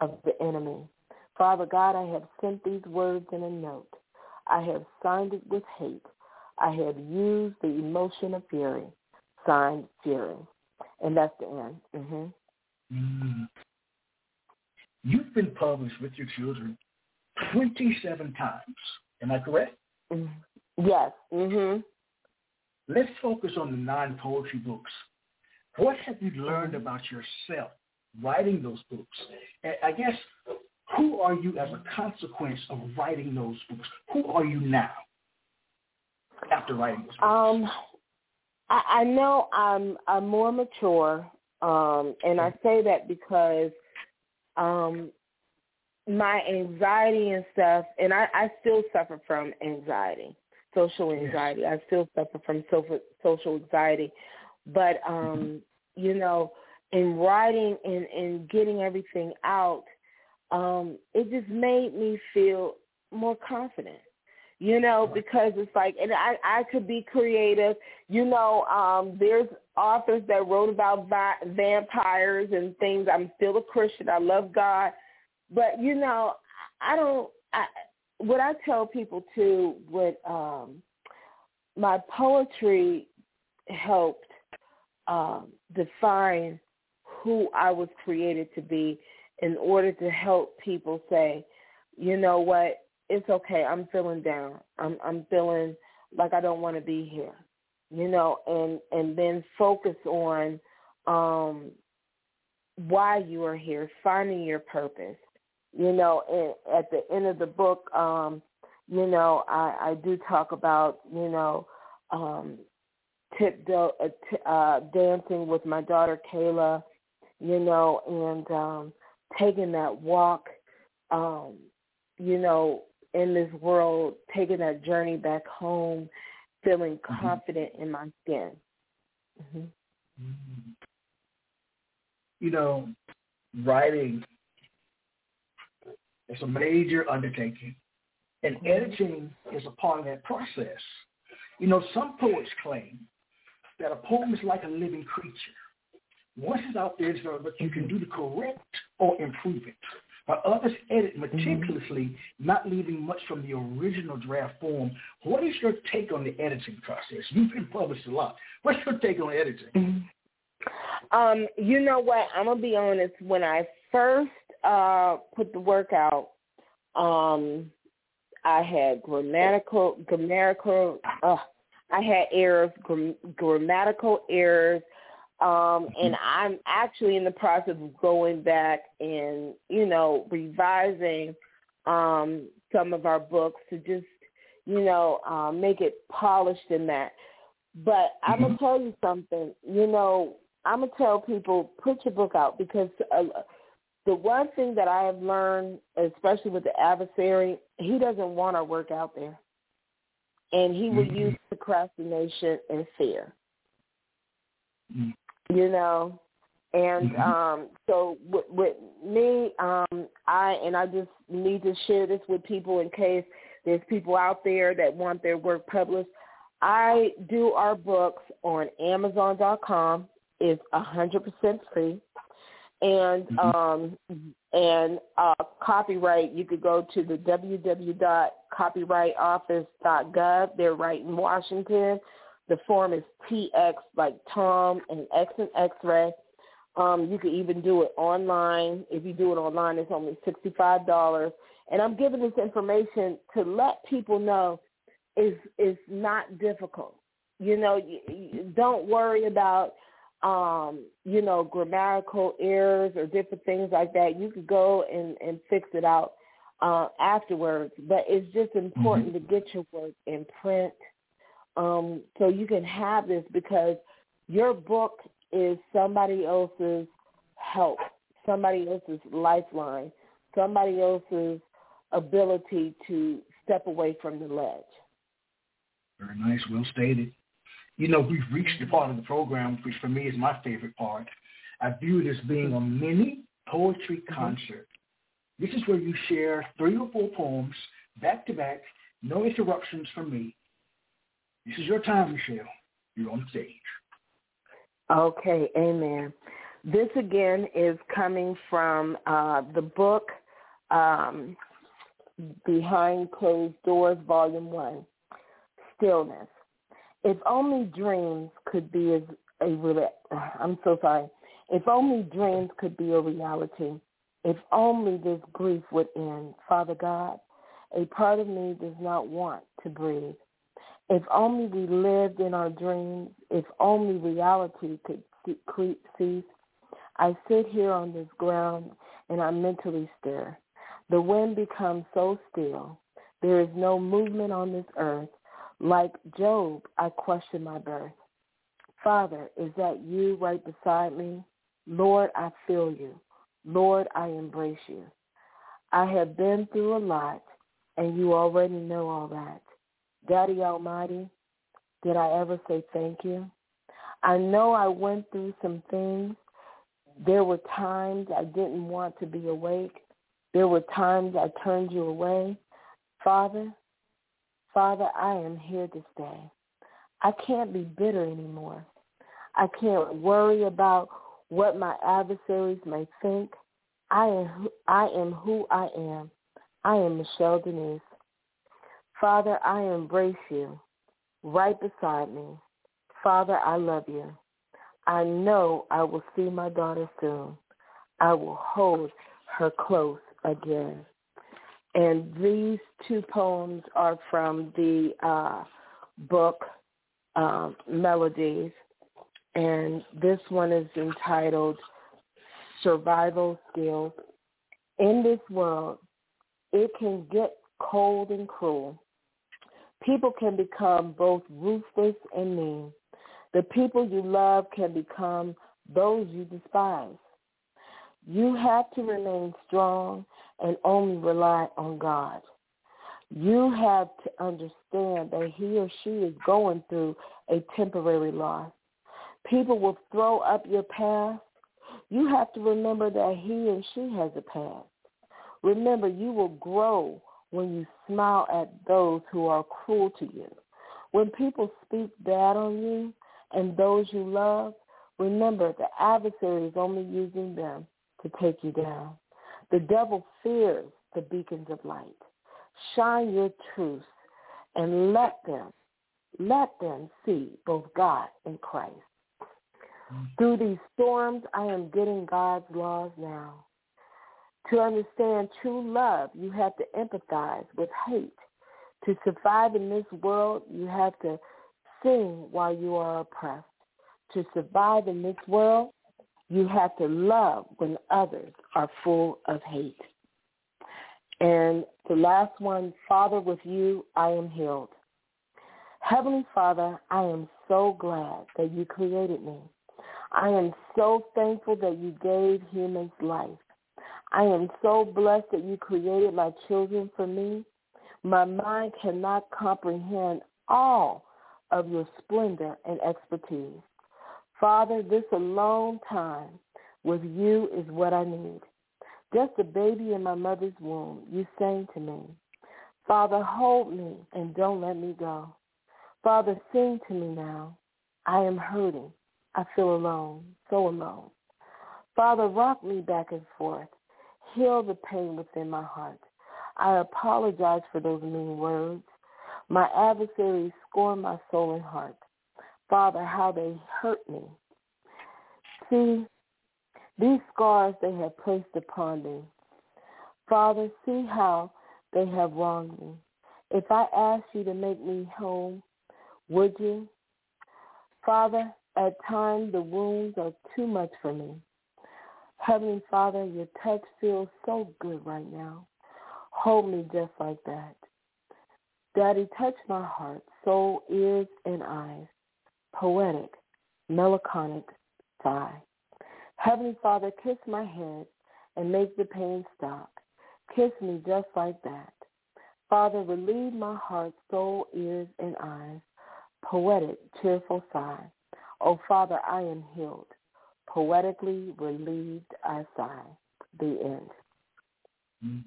of the enemy? Father God, I have sent these words in a note. I have signed it with hate. I have used the emotion of fury. Signed, Fury. And that's the end. Mm-hmm. Mm. You've been published with your children 27 times. Am I correct? Yes. Mm-hmm. Let's focus on the non-poetry books. What have you learned about yourself writing those books? And I guess, who are you as a consequence of writing those books? Who are you now after writing those books? Um, I, I know I'm I'm more mature, um, and I say that because um, my anxiety and stuff, and I, I still suffer from anxiety social anxiety. I still suffer from social social anxiety, but um, you know, in writing and and getting everything out, um, it just made me feel more confident. You know, because it's like, and I I could be creative. You know, um, there's authors that wrote about vi- vampires and things. I'm still a Christian. I love God, but you know, I don't. I, what I tell people too, what um, my poetry helped um, define who I was created to be in order to help people say, you know what, it's okay. I'm feeling down. I'm I'm feeling like I don't want to be here. You know, and and then focus on um why you are here, finding your purpose you know, and at the end of the book, um, you know, I, I do talk about, you know, um, tip do, uh, t- uh, dancing with my daughter Kailah, you know, and um, taking that walk, um, you know, in this world, taking that journey back home, feeling mm-hmm. confident in my skin. Mm-hmm. mm-hmm. You know, writing it's a major undertaking. And editing is a part of that process. You know, some poets claim that a poem is like a living creature. Once it's out there, it's what you can do to correct or improve it. But others edit meticulously, not leaving much from the original draft form. What is your take on the editing process? You've been published a lot. What's your take on editing? Um, you know what? I'm gonna be honest. When I first uh, put the work out, um, I had grammatical, grammatical, uh, I had errors, gram, grammatical errors, um, and I'm actually in the process of going back and, you know, revising um, some of our books to just, you know, uh, make it polished in that. But I'm gonna tell you something. You know, I'm gonna tell people put your book out because uh, the one thing that I have learned, especially with the adversary, he doesn't want our work out there, and he will mm-hmm. use procrastination and fear. You know, and mm-hmm. um, so with, with me, um, I and I just need to share this with people in case there's people out there that want their work published. I do our books on Amazon.com. It's a hundred percent free, and mm-hmm. um, and uh, copyright. You could go to the www.copyrightoffice.gov. They're right in Washington. The form is TX like Tom and X and X-ray. Um, you can even do it online. If you do it online, it's only sixty-five dollars. And I'm giving this information to let people know is is not difficult. You know, you, you don't worry about um, you know grammatical errors or different things like that. You could go and and fix it out uh, afterwards. But it's just important mm-hmm. to get your work in print um, so you can have this because your book is somebody else's help, somebody else's lifeline, somebody else's ability to step away from the ledge. Very nice, well stated. You know, we've reached the part of the program which for me is my favorite part. I view it as being a mini poetry mm-hmm. concert. This is where you share three or four poems back to back, no interruptions from me. This is your time, Michelle. You're on stage. Okay, amen. This again is coming from uh, the book um, Behind Closed Doors, Volume 1, Stillness. If only dreams could be as a real, I'm so sorry. If only dreams could be a reality. If only this grief would end. Father God, a part of me does not want to breathe. If only we lived in our dreams, if only reality could cease. I sit here on this ground and I mentally stare. The wind becomes so still. There is no movement on this earth. Like Job, I question my birth. Father, is that you right beside me? Lord, I feel you. Lord, I embrace you. I have been through a lot, and you already know all that. Daddy Almighty, did I ever say thank you? I know I went through some things. There were times I didn't want to be awake. There were times I turned you away. Father, Father, I am here to stay. I can't be bitter anymore. I can't worry about what my adversaries may think. I am, I am who I am. I am Michelle Denise. Father, I embrace you right beside me. Father, I love you. I know I will see my daughter soon. I will hold her close again. And these two poems are from the uh, book uh, Melodies. And this one is entitled Survival Skills. In this world, it can get cold and cruel. People can become both ruthless and mean. The people you love can become those you despise. You have to remain strong and only rely on God. You have to understand that he or she is going through a temporary loss. People will throw up your past. You have to remember that he and she has a past. Remember, you will grow when you smile at those who are cruel to you. When people speak bad on you and those you love, remember the adversary is only using them to take you down. The devil fears the beacons of light. Shine your truth and let them, let them see both God and Christ. Mm. Through these storms, I am getting God's laws now. To understand true love, you have to empathize with hate. To survive in this world, you have to sing while you are oppressed. To survive in this world, you have to love when others are full of hate. And the last one, Father, with you I am healed. Heavenly Father, I am so glad that you created me. I am so thankful that you gave humans life. I am so blessed that you created my children for me. My mind cannot comprehend all of your splendor and expertise. Father, this alone time with you is what I need. Just a baby in my mother's womb, you sang to me. Father, hold me and don't let me go. Father, sing to me now. I am hurting. I feel alone, so alone. Father, rock me back and forth. Heal the pain within my heart. I apologize for those mean words. My adversaries scorn my soul and heart. Father, how they hurt me. See, these scars they have placed upon me. Father, see how they have wronged me. If I ask you to make me whole, would you? Father, at times the wounds are too much for me. Heavenly Father, your touch feels so good right now. Hold me just like that. Daddy, touch my heart, soul, ears, and eyes. Poetic, melancholic sigh. Heavenly Father, kiss my head and make the pain stop. Kiss me just like that. Father, relieve my heart, soul, ears, and eyes. Poetic, cheerful sigh. Oh, Father, I am healed. Poetically relieved I sigh. The end. Mm-hmm.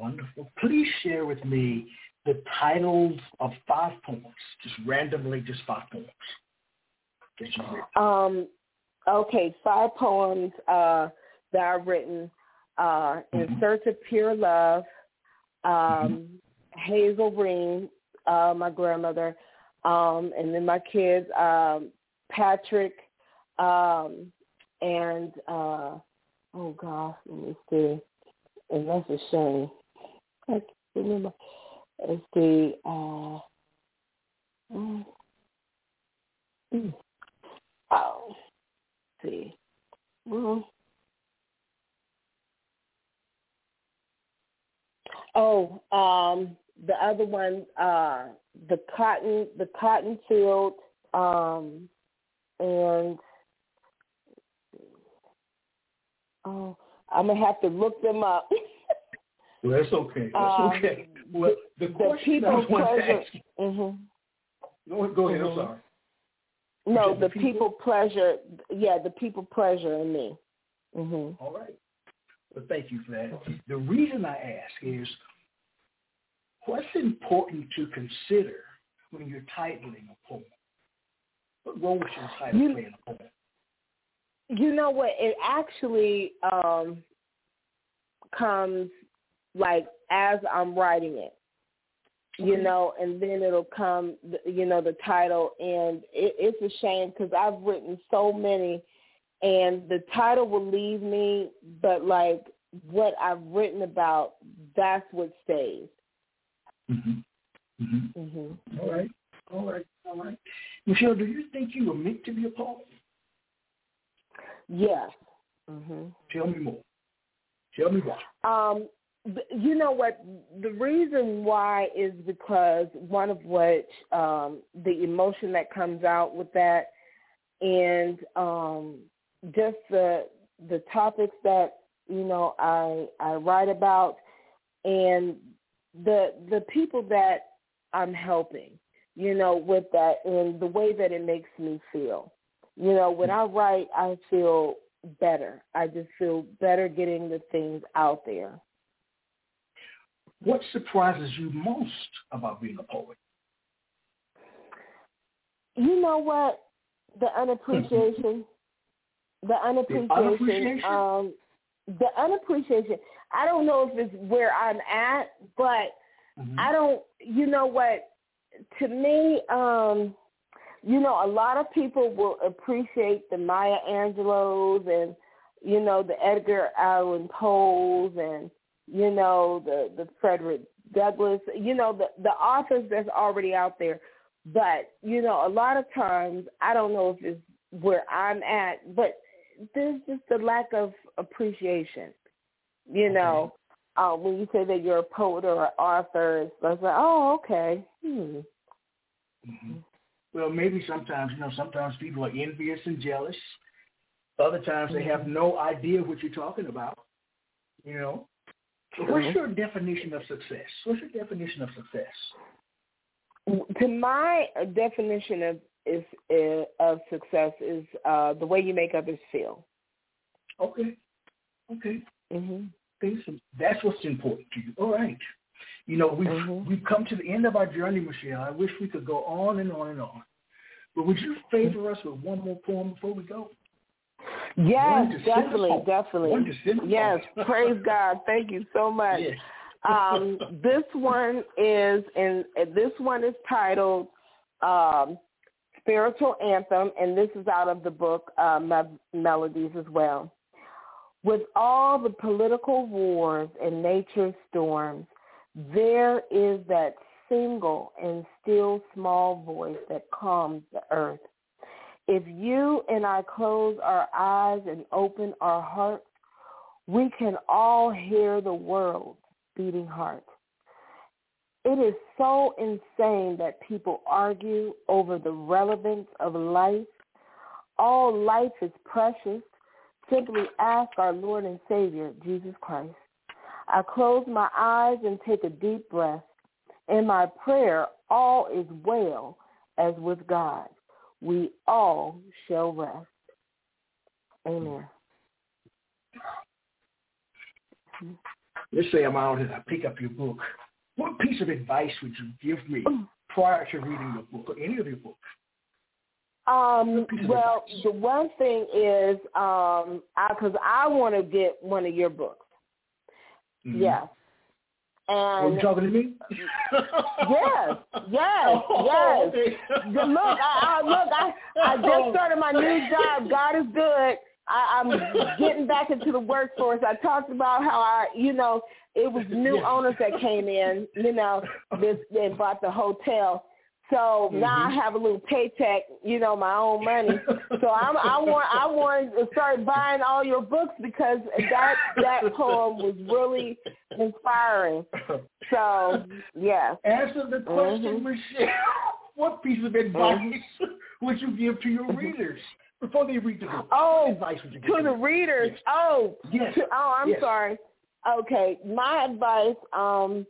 Wonderful. Please share with me the titles of five poems, just randomly, just five poems that you read. Um, okay, five poems uh, that I've written. Uh, In Mhm. Search of Pure Love, um, Mm-hmm. Hazel Green, uh, my grandmother, um, and then my kids, um, Patrick, um, and uh, oh gosh, let me see. And that's a shame. I can't remember. Let's see. Uh, mm, mm. Oh, let's see. Well, oh, um, the other one, uh, the cotton, the cotton field, um, and oh, I'm gonna have to look them up. Well, that's okay. That's Um, okay. Well, the, the question I people want to pleasure. ask you. hmm Go, go ahead. I'm sorry. No, the the people pleasure. Yeah, the people pleasure in me. Mm-hmm. All right. Well, thank you for that. The reason I ask is what's important to consider when you're titling a poem? What role should a title You- play in a poem? You know what? It actually um comes like as I'm writing it. You Okay. know, and then it'll come, you know, the title, and it, it's a shame because I've written so many, and the title will leave me, but like what I've written about, that's what stays. Mm-hmm. Mm-hmm. hmm All right. All right. All right. Michelle, do you think you were meant to be a poet? Yes. hmm Tell me more. Tell me why. Um, you know what? The reason why is because one of which um, the emotion that comes out with that, and um, just the the topics that you know I I write about, and the the people that I'm helping, you know, with that, and the way that it makes me feel. You know, when I write, I feel better. I just feel better getting the things out there. What surprises you most about being a poet? You know what? The unappreciation. the unappreciation. unappreciation? Um, the unappreciation. I don't know if it's where I'm at, but Mhm. I don't. You know what? To me, um, you know, a lot of people will appreciate the Maya Angelous and you know the Edgar Allan Poes and you know the the Frederick Douglass. You know the the authors that's already out there. But you know, a lot of times I don't know if it's where I'm at, but there's just a lack of appreciation. You know, uh, when you say that you're a poet or an author, it's like, oh, okay. Hmm. Mm-hmm. Well, maybe sometimes, you know, sometimes people are envious and jealous. Other times they have no idea what you're talking about. You know, so what's mm-hmm. your definition of success? What's your definition of success? To my definition of is uh, of success is uh, the way you make others feel. Okay. Okay. Mm-hmm. That's what's important to you. All right. You know, we've mm-hmm. we've come to the end of our journey, Michelle. I wish we could go on and on and on. But would you favor us with one more poem before we go? Yes, definitely, definitely. Yes, praise God. Thank you so much. Yes. um, this one is and this one is titled um, Spiritual Anthem, and this is out of the book uh, Melodies as well. With all the political wars and nature's storms, there is that single and still small voice that calms the earth. If you and I close our eyes and open our hearts, we can all hear the world's beating heart. It is so insane that people argue over the relevance of life. All life is precious. Simply ask our Lord and Savior, Jesus Christ. I close my eyes and take a deep breath. In my prayer, all is well as with God. We all shall rest. Amen. Let's say I'm out and I pick up your book. What piece of advice would you give me prior to reading your book or any of your books? Um, well, the one thing is, um, because I, I want to get one of your books. Mm-hmm. Yes. And Are you talking to me? yes, yes, oh, yes. Look, I, I look, I, I just started my new job. God is good. I, I'm getting back into the workforce. I talked about how I, you know, it was new owners that came in, you know, this and bought the hotel. So mm-hmm. now I have a little paycheck, you know, my own money. So I'm, I want I want to start buying all your books because that that poem was really inspiring. So yeah. Answer the question, mm-hmm. Michelle. What piece of advice mm-hmm. would you give to your readers? before they read the book. Oh, advice would you give to the readers. Yes. Oh, yes. To, oh, I'm yes. sorry. Okay, my advice um,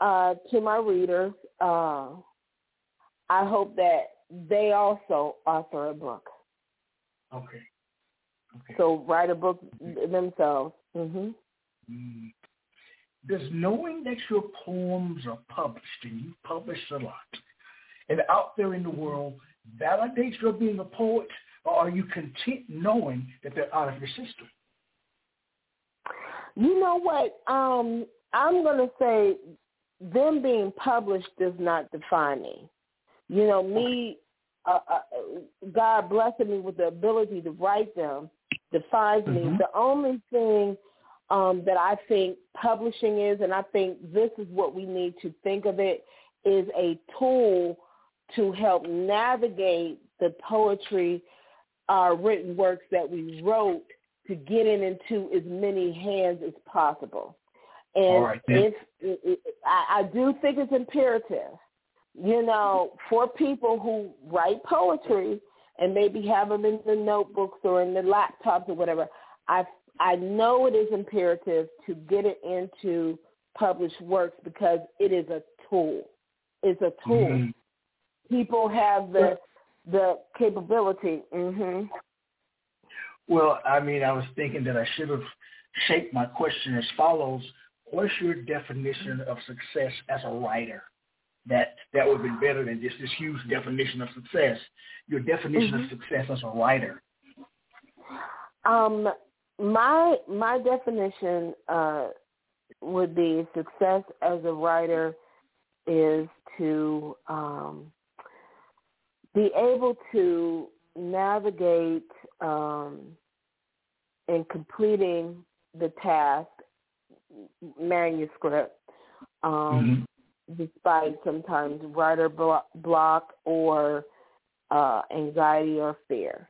uh, to my readers, uh, I hope that they also author a book. Okay. Okay. So write a book themselves. Mm-hmm. Mm. Does knowing that your poems are published and you publish a lot and out there in the world validates your being a poet or are you content knowing that they're out of your system? You know what? Um, I'm going to say them being published does not define me. You know, me, uh, uh, God blessing me with the ability to write them defines mm-hmm. me. The only thing um, that I think publishing is, and I think this is what we need to think of it, is a tool to help navigate the poetry uh, written works that we wrote to get it into as many hands as possible. And right, if, if I, I do think it's imperative, you know, for people who write poetry and maybe have them in the notebooks or in the laptops or whatever, I I know it is imperative to get it into published works because it is a tool. It's a tool. Mm-hmm. People have the the capability. Mm-hmm. Well, I mean, I was thinking that I should have shaped my question as follows. What's your definition of success as a writer? That that would be better than just this huge definition of success. Your definition mm-hmm. of success as a writer. Um, my my definition uh, would be success as a writer is to um, be able to navigate um, in completing the task manuscript um, mm-hmm. Despite sometimes writer block or uh, anxiety or fear.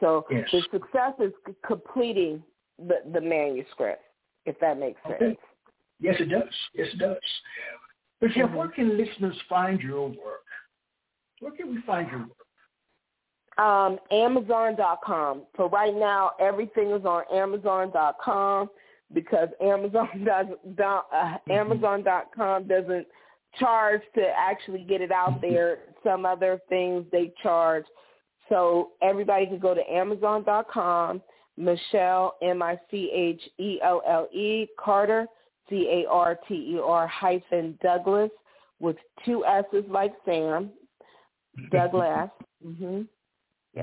So yes. the success is completing the, the manuscript. if that makes sense. Yes, it does. Yes, it does. Michelle, mm-hmm. where can listeners find your work? Where can we find your work? Um, Amazon.com. So right now, everything is on Amazon.com because Amazon does uh, mm-hmm. Amazon.com doesn't charge to actually get it out there. Some other things they charge. So everybody can go to Amazon.com. Michelle M I C H E L L E Carter C A R T E R hyphen Douglass with two S's like Sam Douglass. mm-hmm.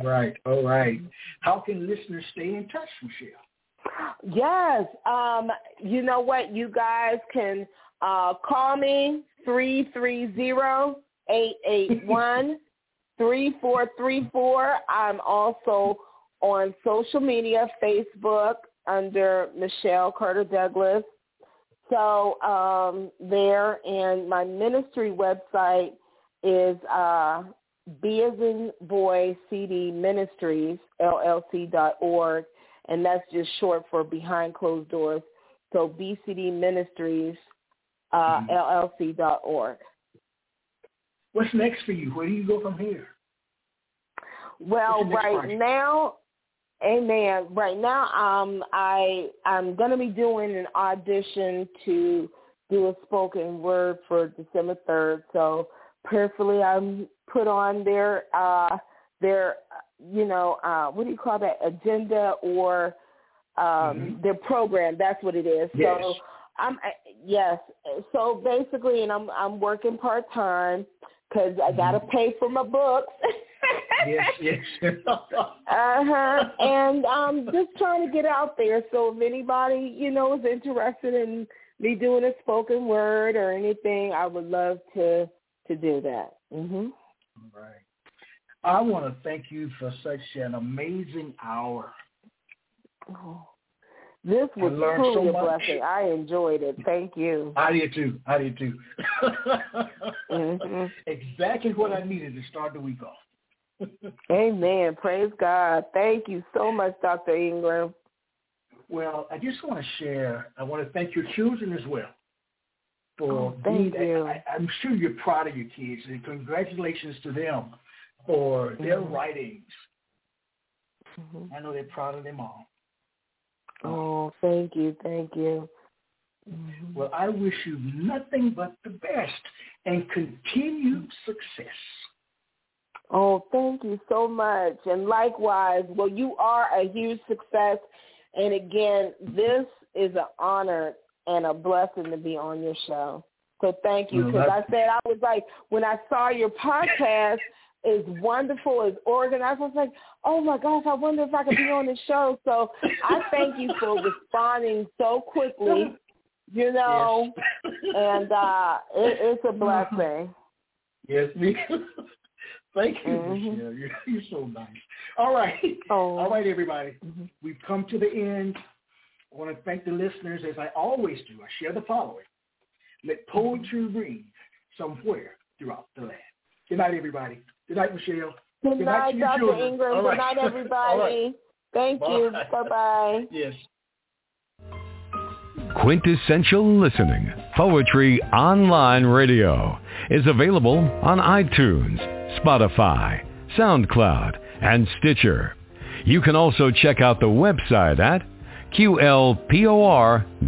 Right. All right. How can listeners stay in touch, Michelle? Yes. Um, you know what? You guys can uh, call me three three zero eight eight one three four three four. I'm also on social media, Facebook under Michelle Carter Douglass. So um, there, and my ministry website is uh, B as in boy CD Ministries LLC dot org, and that's just short for Behind Closed Doors. So BCD Ministries uh, mm-hmm. LLC dot org. What's next for you? Where do you go from here? Well, right now, Amen. Right now, um, I I'm gonna be doing an audition to do a spoken word for December third. So prayerfully, I'm put on their uh, their you know uh, what do you call that agenda or um, mm-hmm. their program. That's what it is. Yes. So I'm yes. So basically, and I'm I'm working part time because I gotta mm-hmm. pay for my books. yes, yes. uh huh. And um, just trying to get out there. So if anybody you know is interested in me doing a spoken word or anything, I would love to to do that. Mhm. Right. I want to thank you for such an amazing hour. Oh, this was truly so a blessing. I enjoyed it. Thank you. I did too. I did too. mm-hmm. Exactly what I needed to start the week off. Amen. Praise God. Thank you so much, Dr. Ingram. Well, I just want to share, I want to thank your children as well for oh, thank being, you. I, I'm sure you're proud of your kids, and congratulations to them for mm-hmm. their writings. Mm-hmm. I know they're proud of them all. Oh, thank you, thank you. Mm-hmm. Well, I wish you nothing but the best and continued success. Oh, thank you so much. And likewise, well, you are a huge success. And again, this is an honor and a blessing to be on your show. So thank you. Because I said, I was like, when I saw your podcast, is wonderful, is organized. I was like, oh my gosh, I wonder if I could be on the show. So I thank you for responding so quickly, you know, yes. and uh, it, it's a blessing. Yes, me. Thank you, mm-hmm. Michelle. You're, you're so nice. All right. Oh. All right, everybody. Mm-hmm. We've come to the end. I want to thank the listeners, as I always do. I share the following. Let poetry ring somewhere throughout the land. Good night, everybody. Good night, Michelle. Good, Good night, night Dr. Children. Ingram. Good night, everybody. right. Thank Bye. you. Bye-bye. Yes. Quintessential Listening, Poetry Online Radio, is available on iTunes, Spotify, SoundCloud, and Stitcher. You can also check out the website at qlpor.com.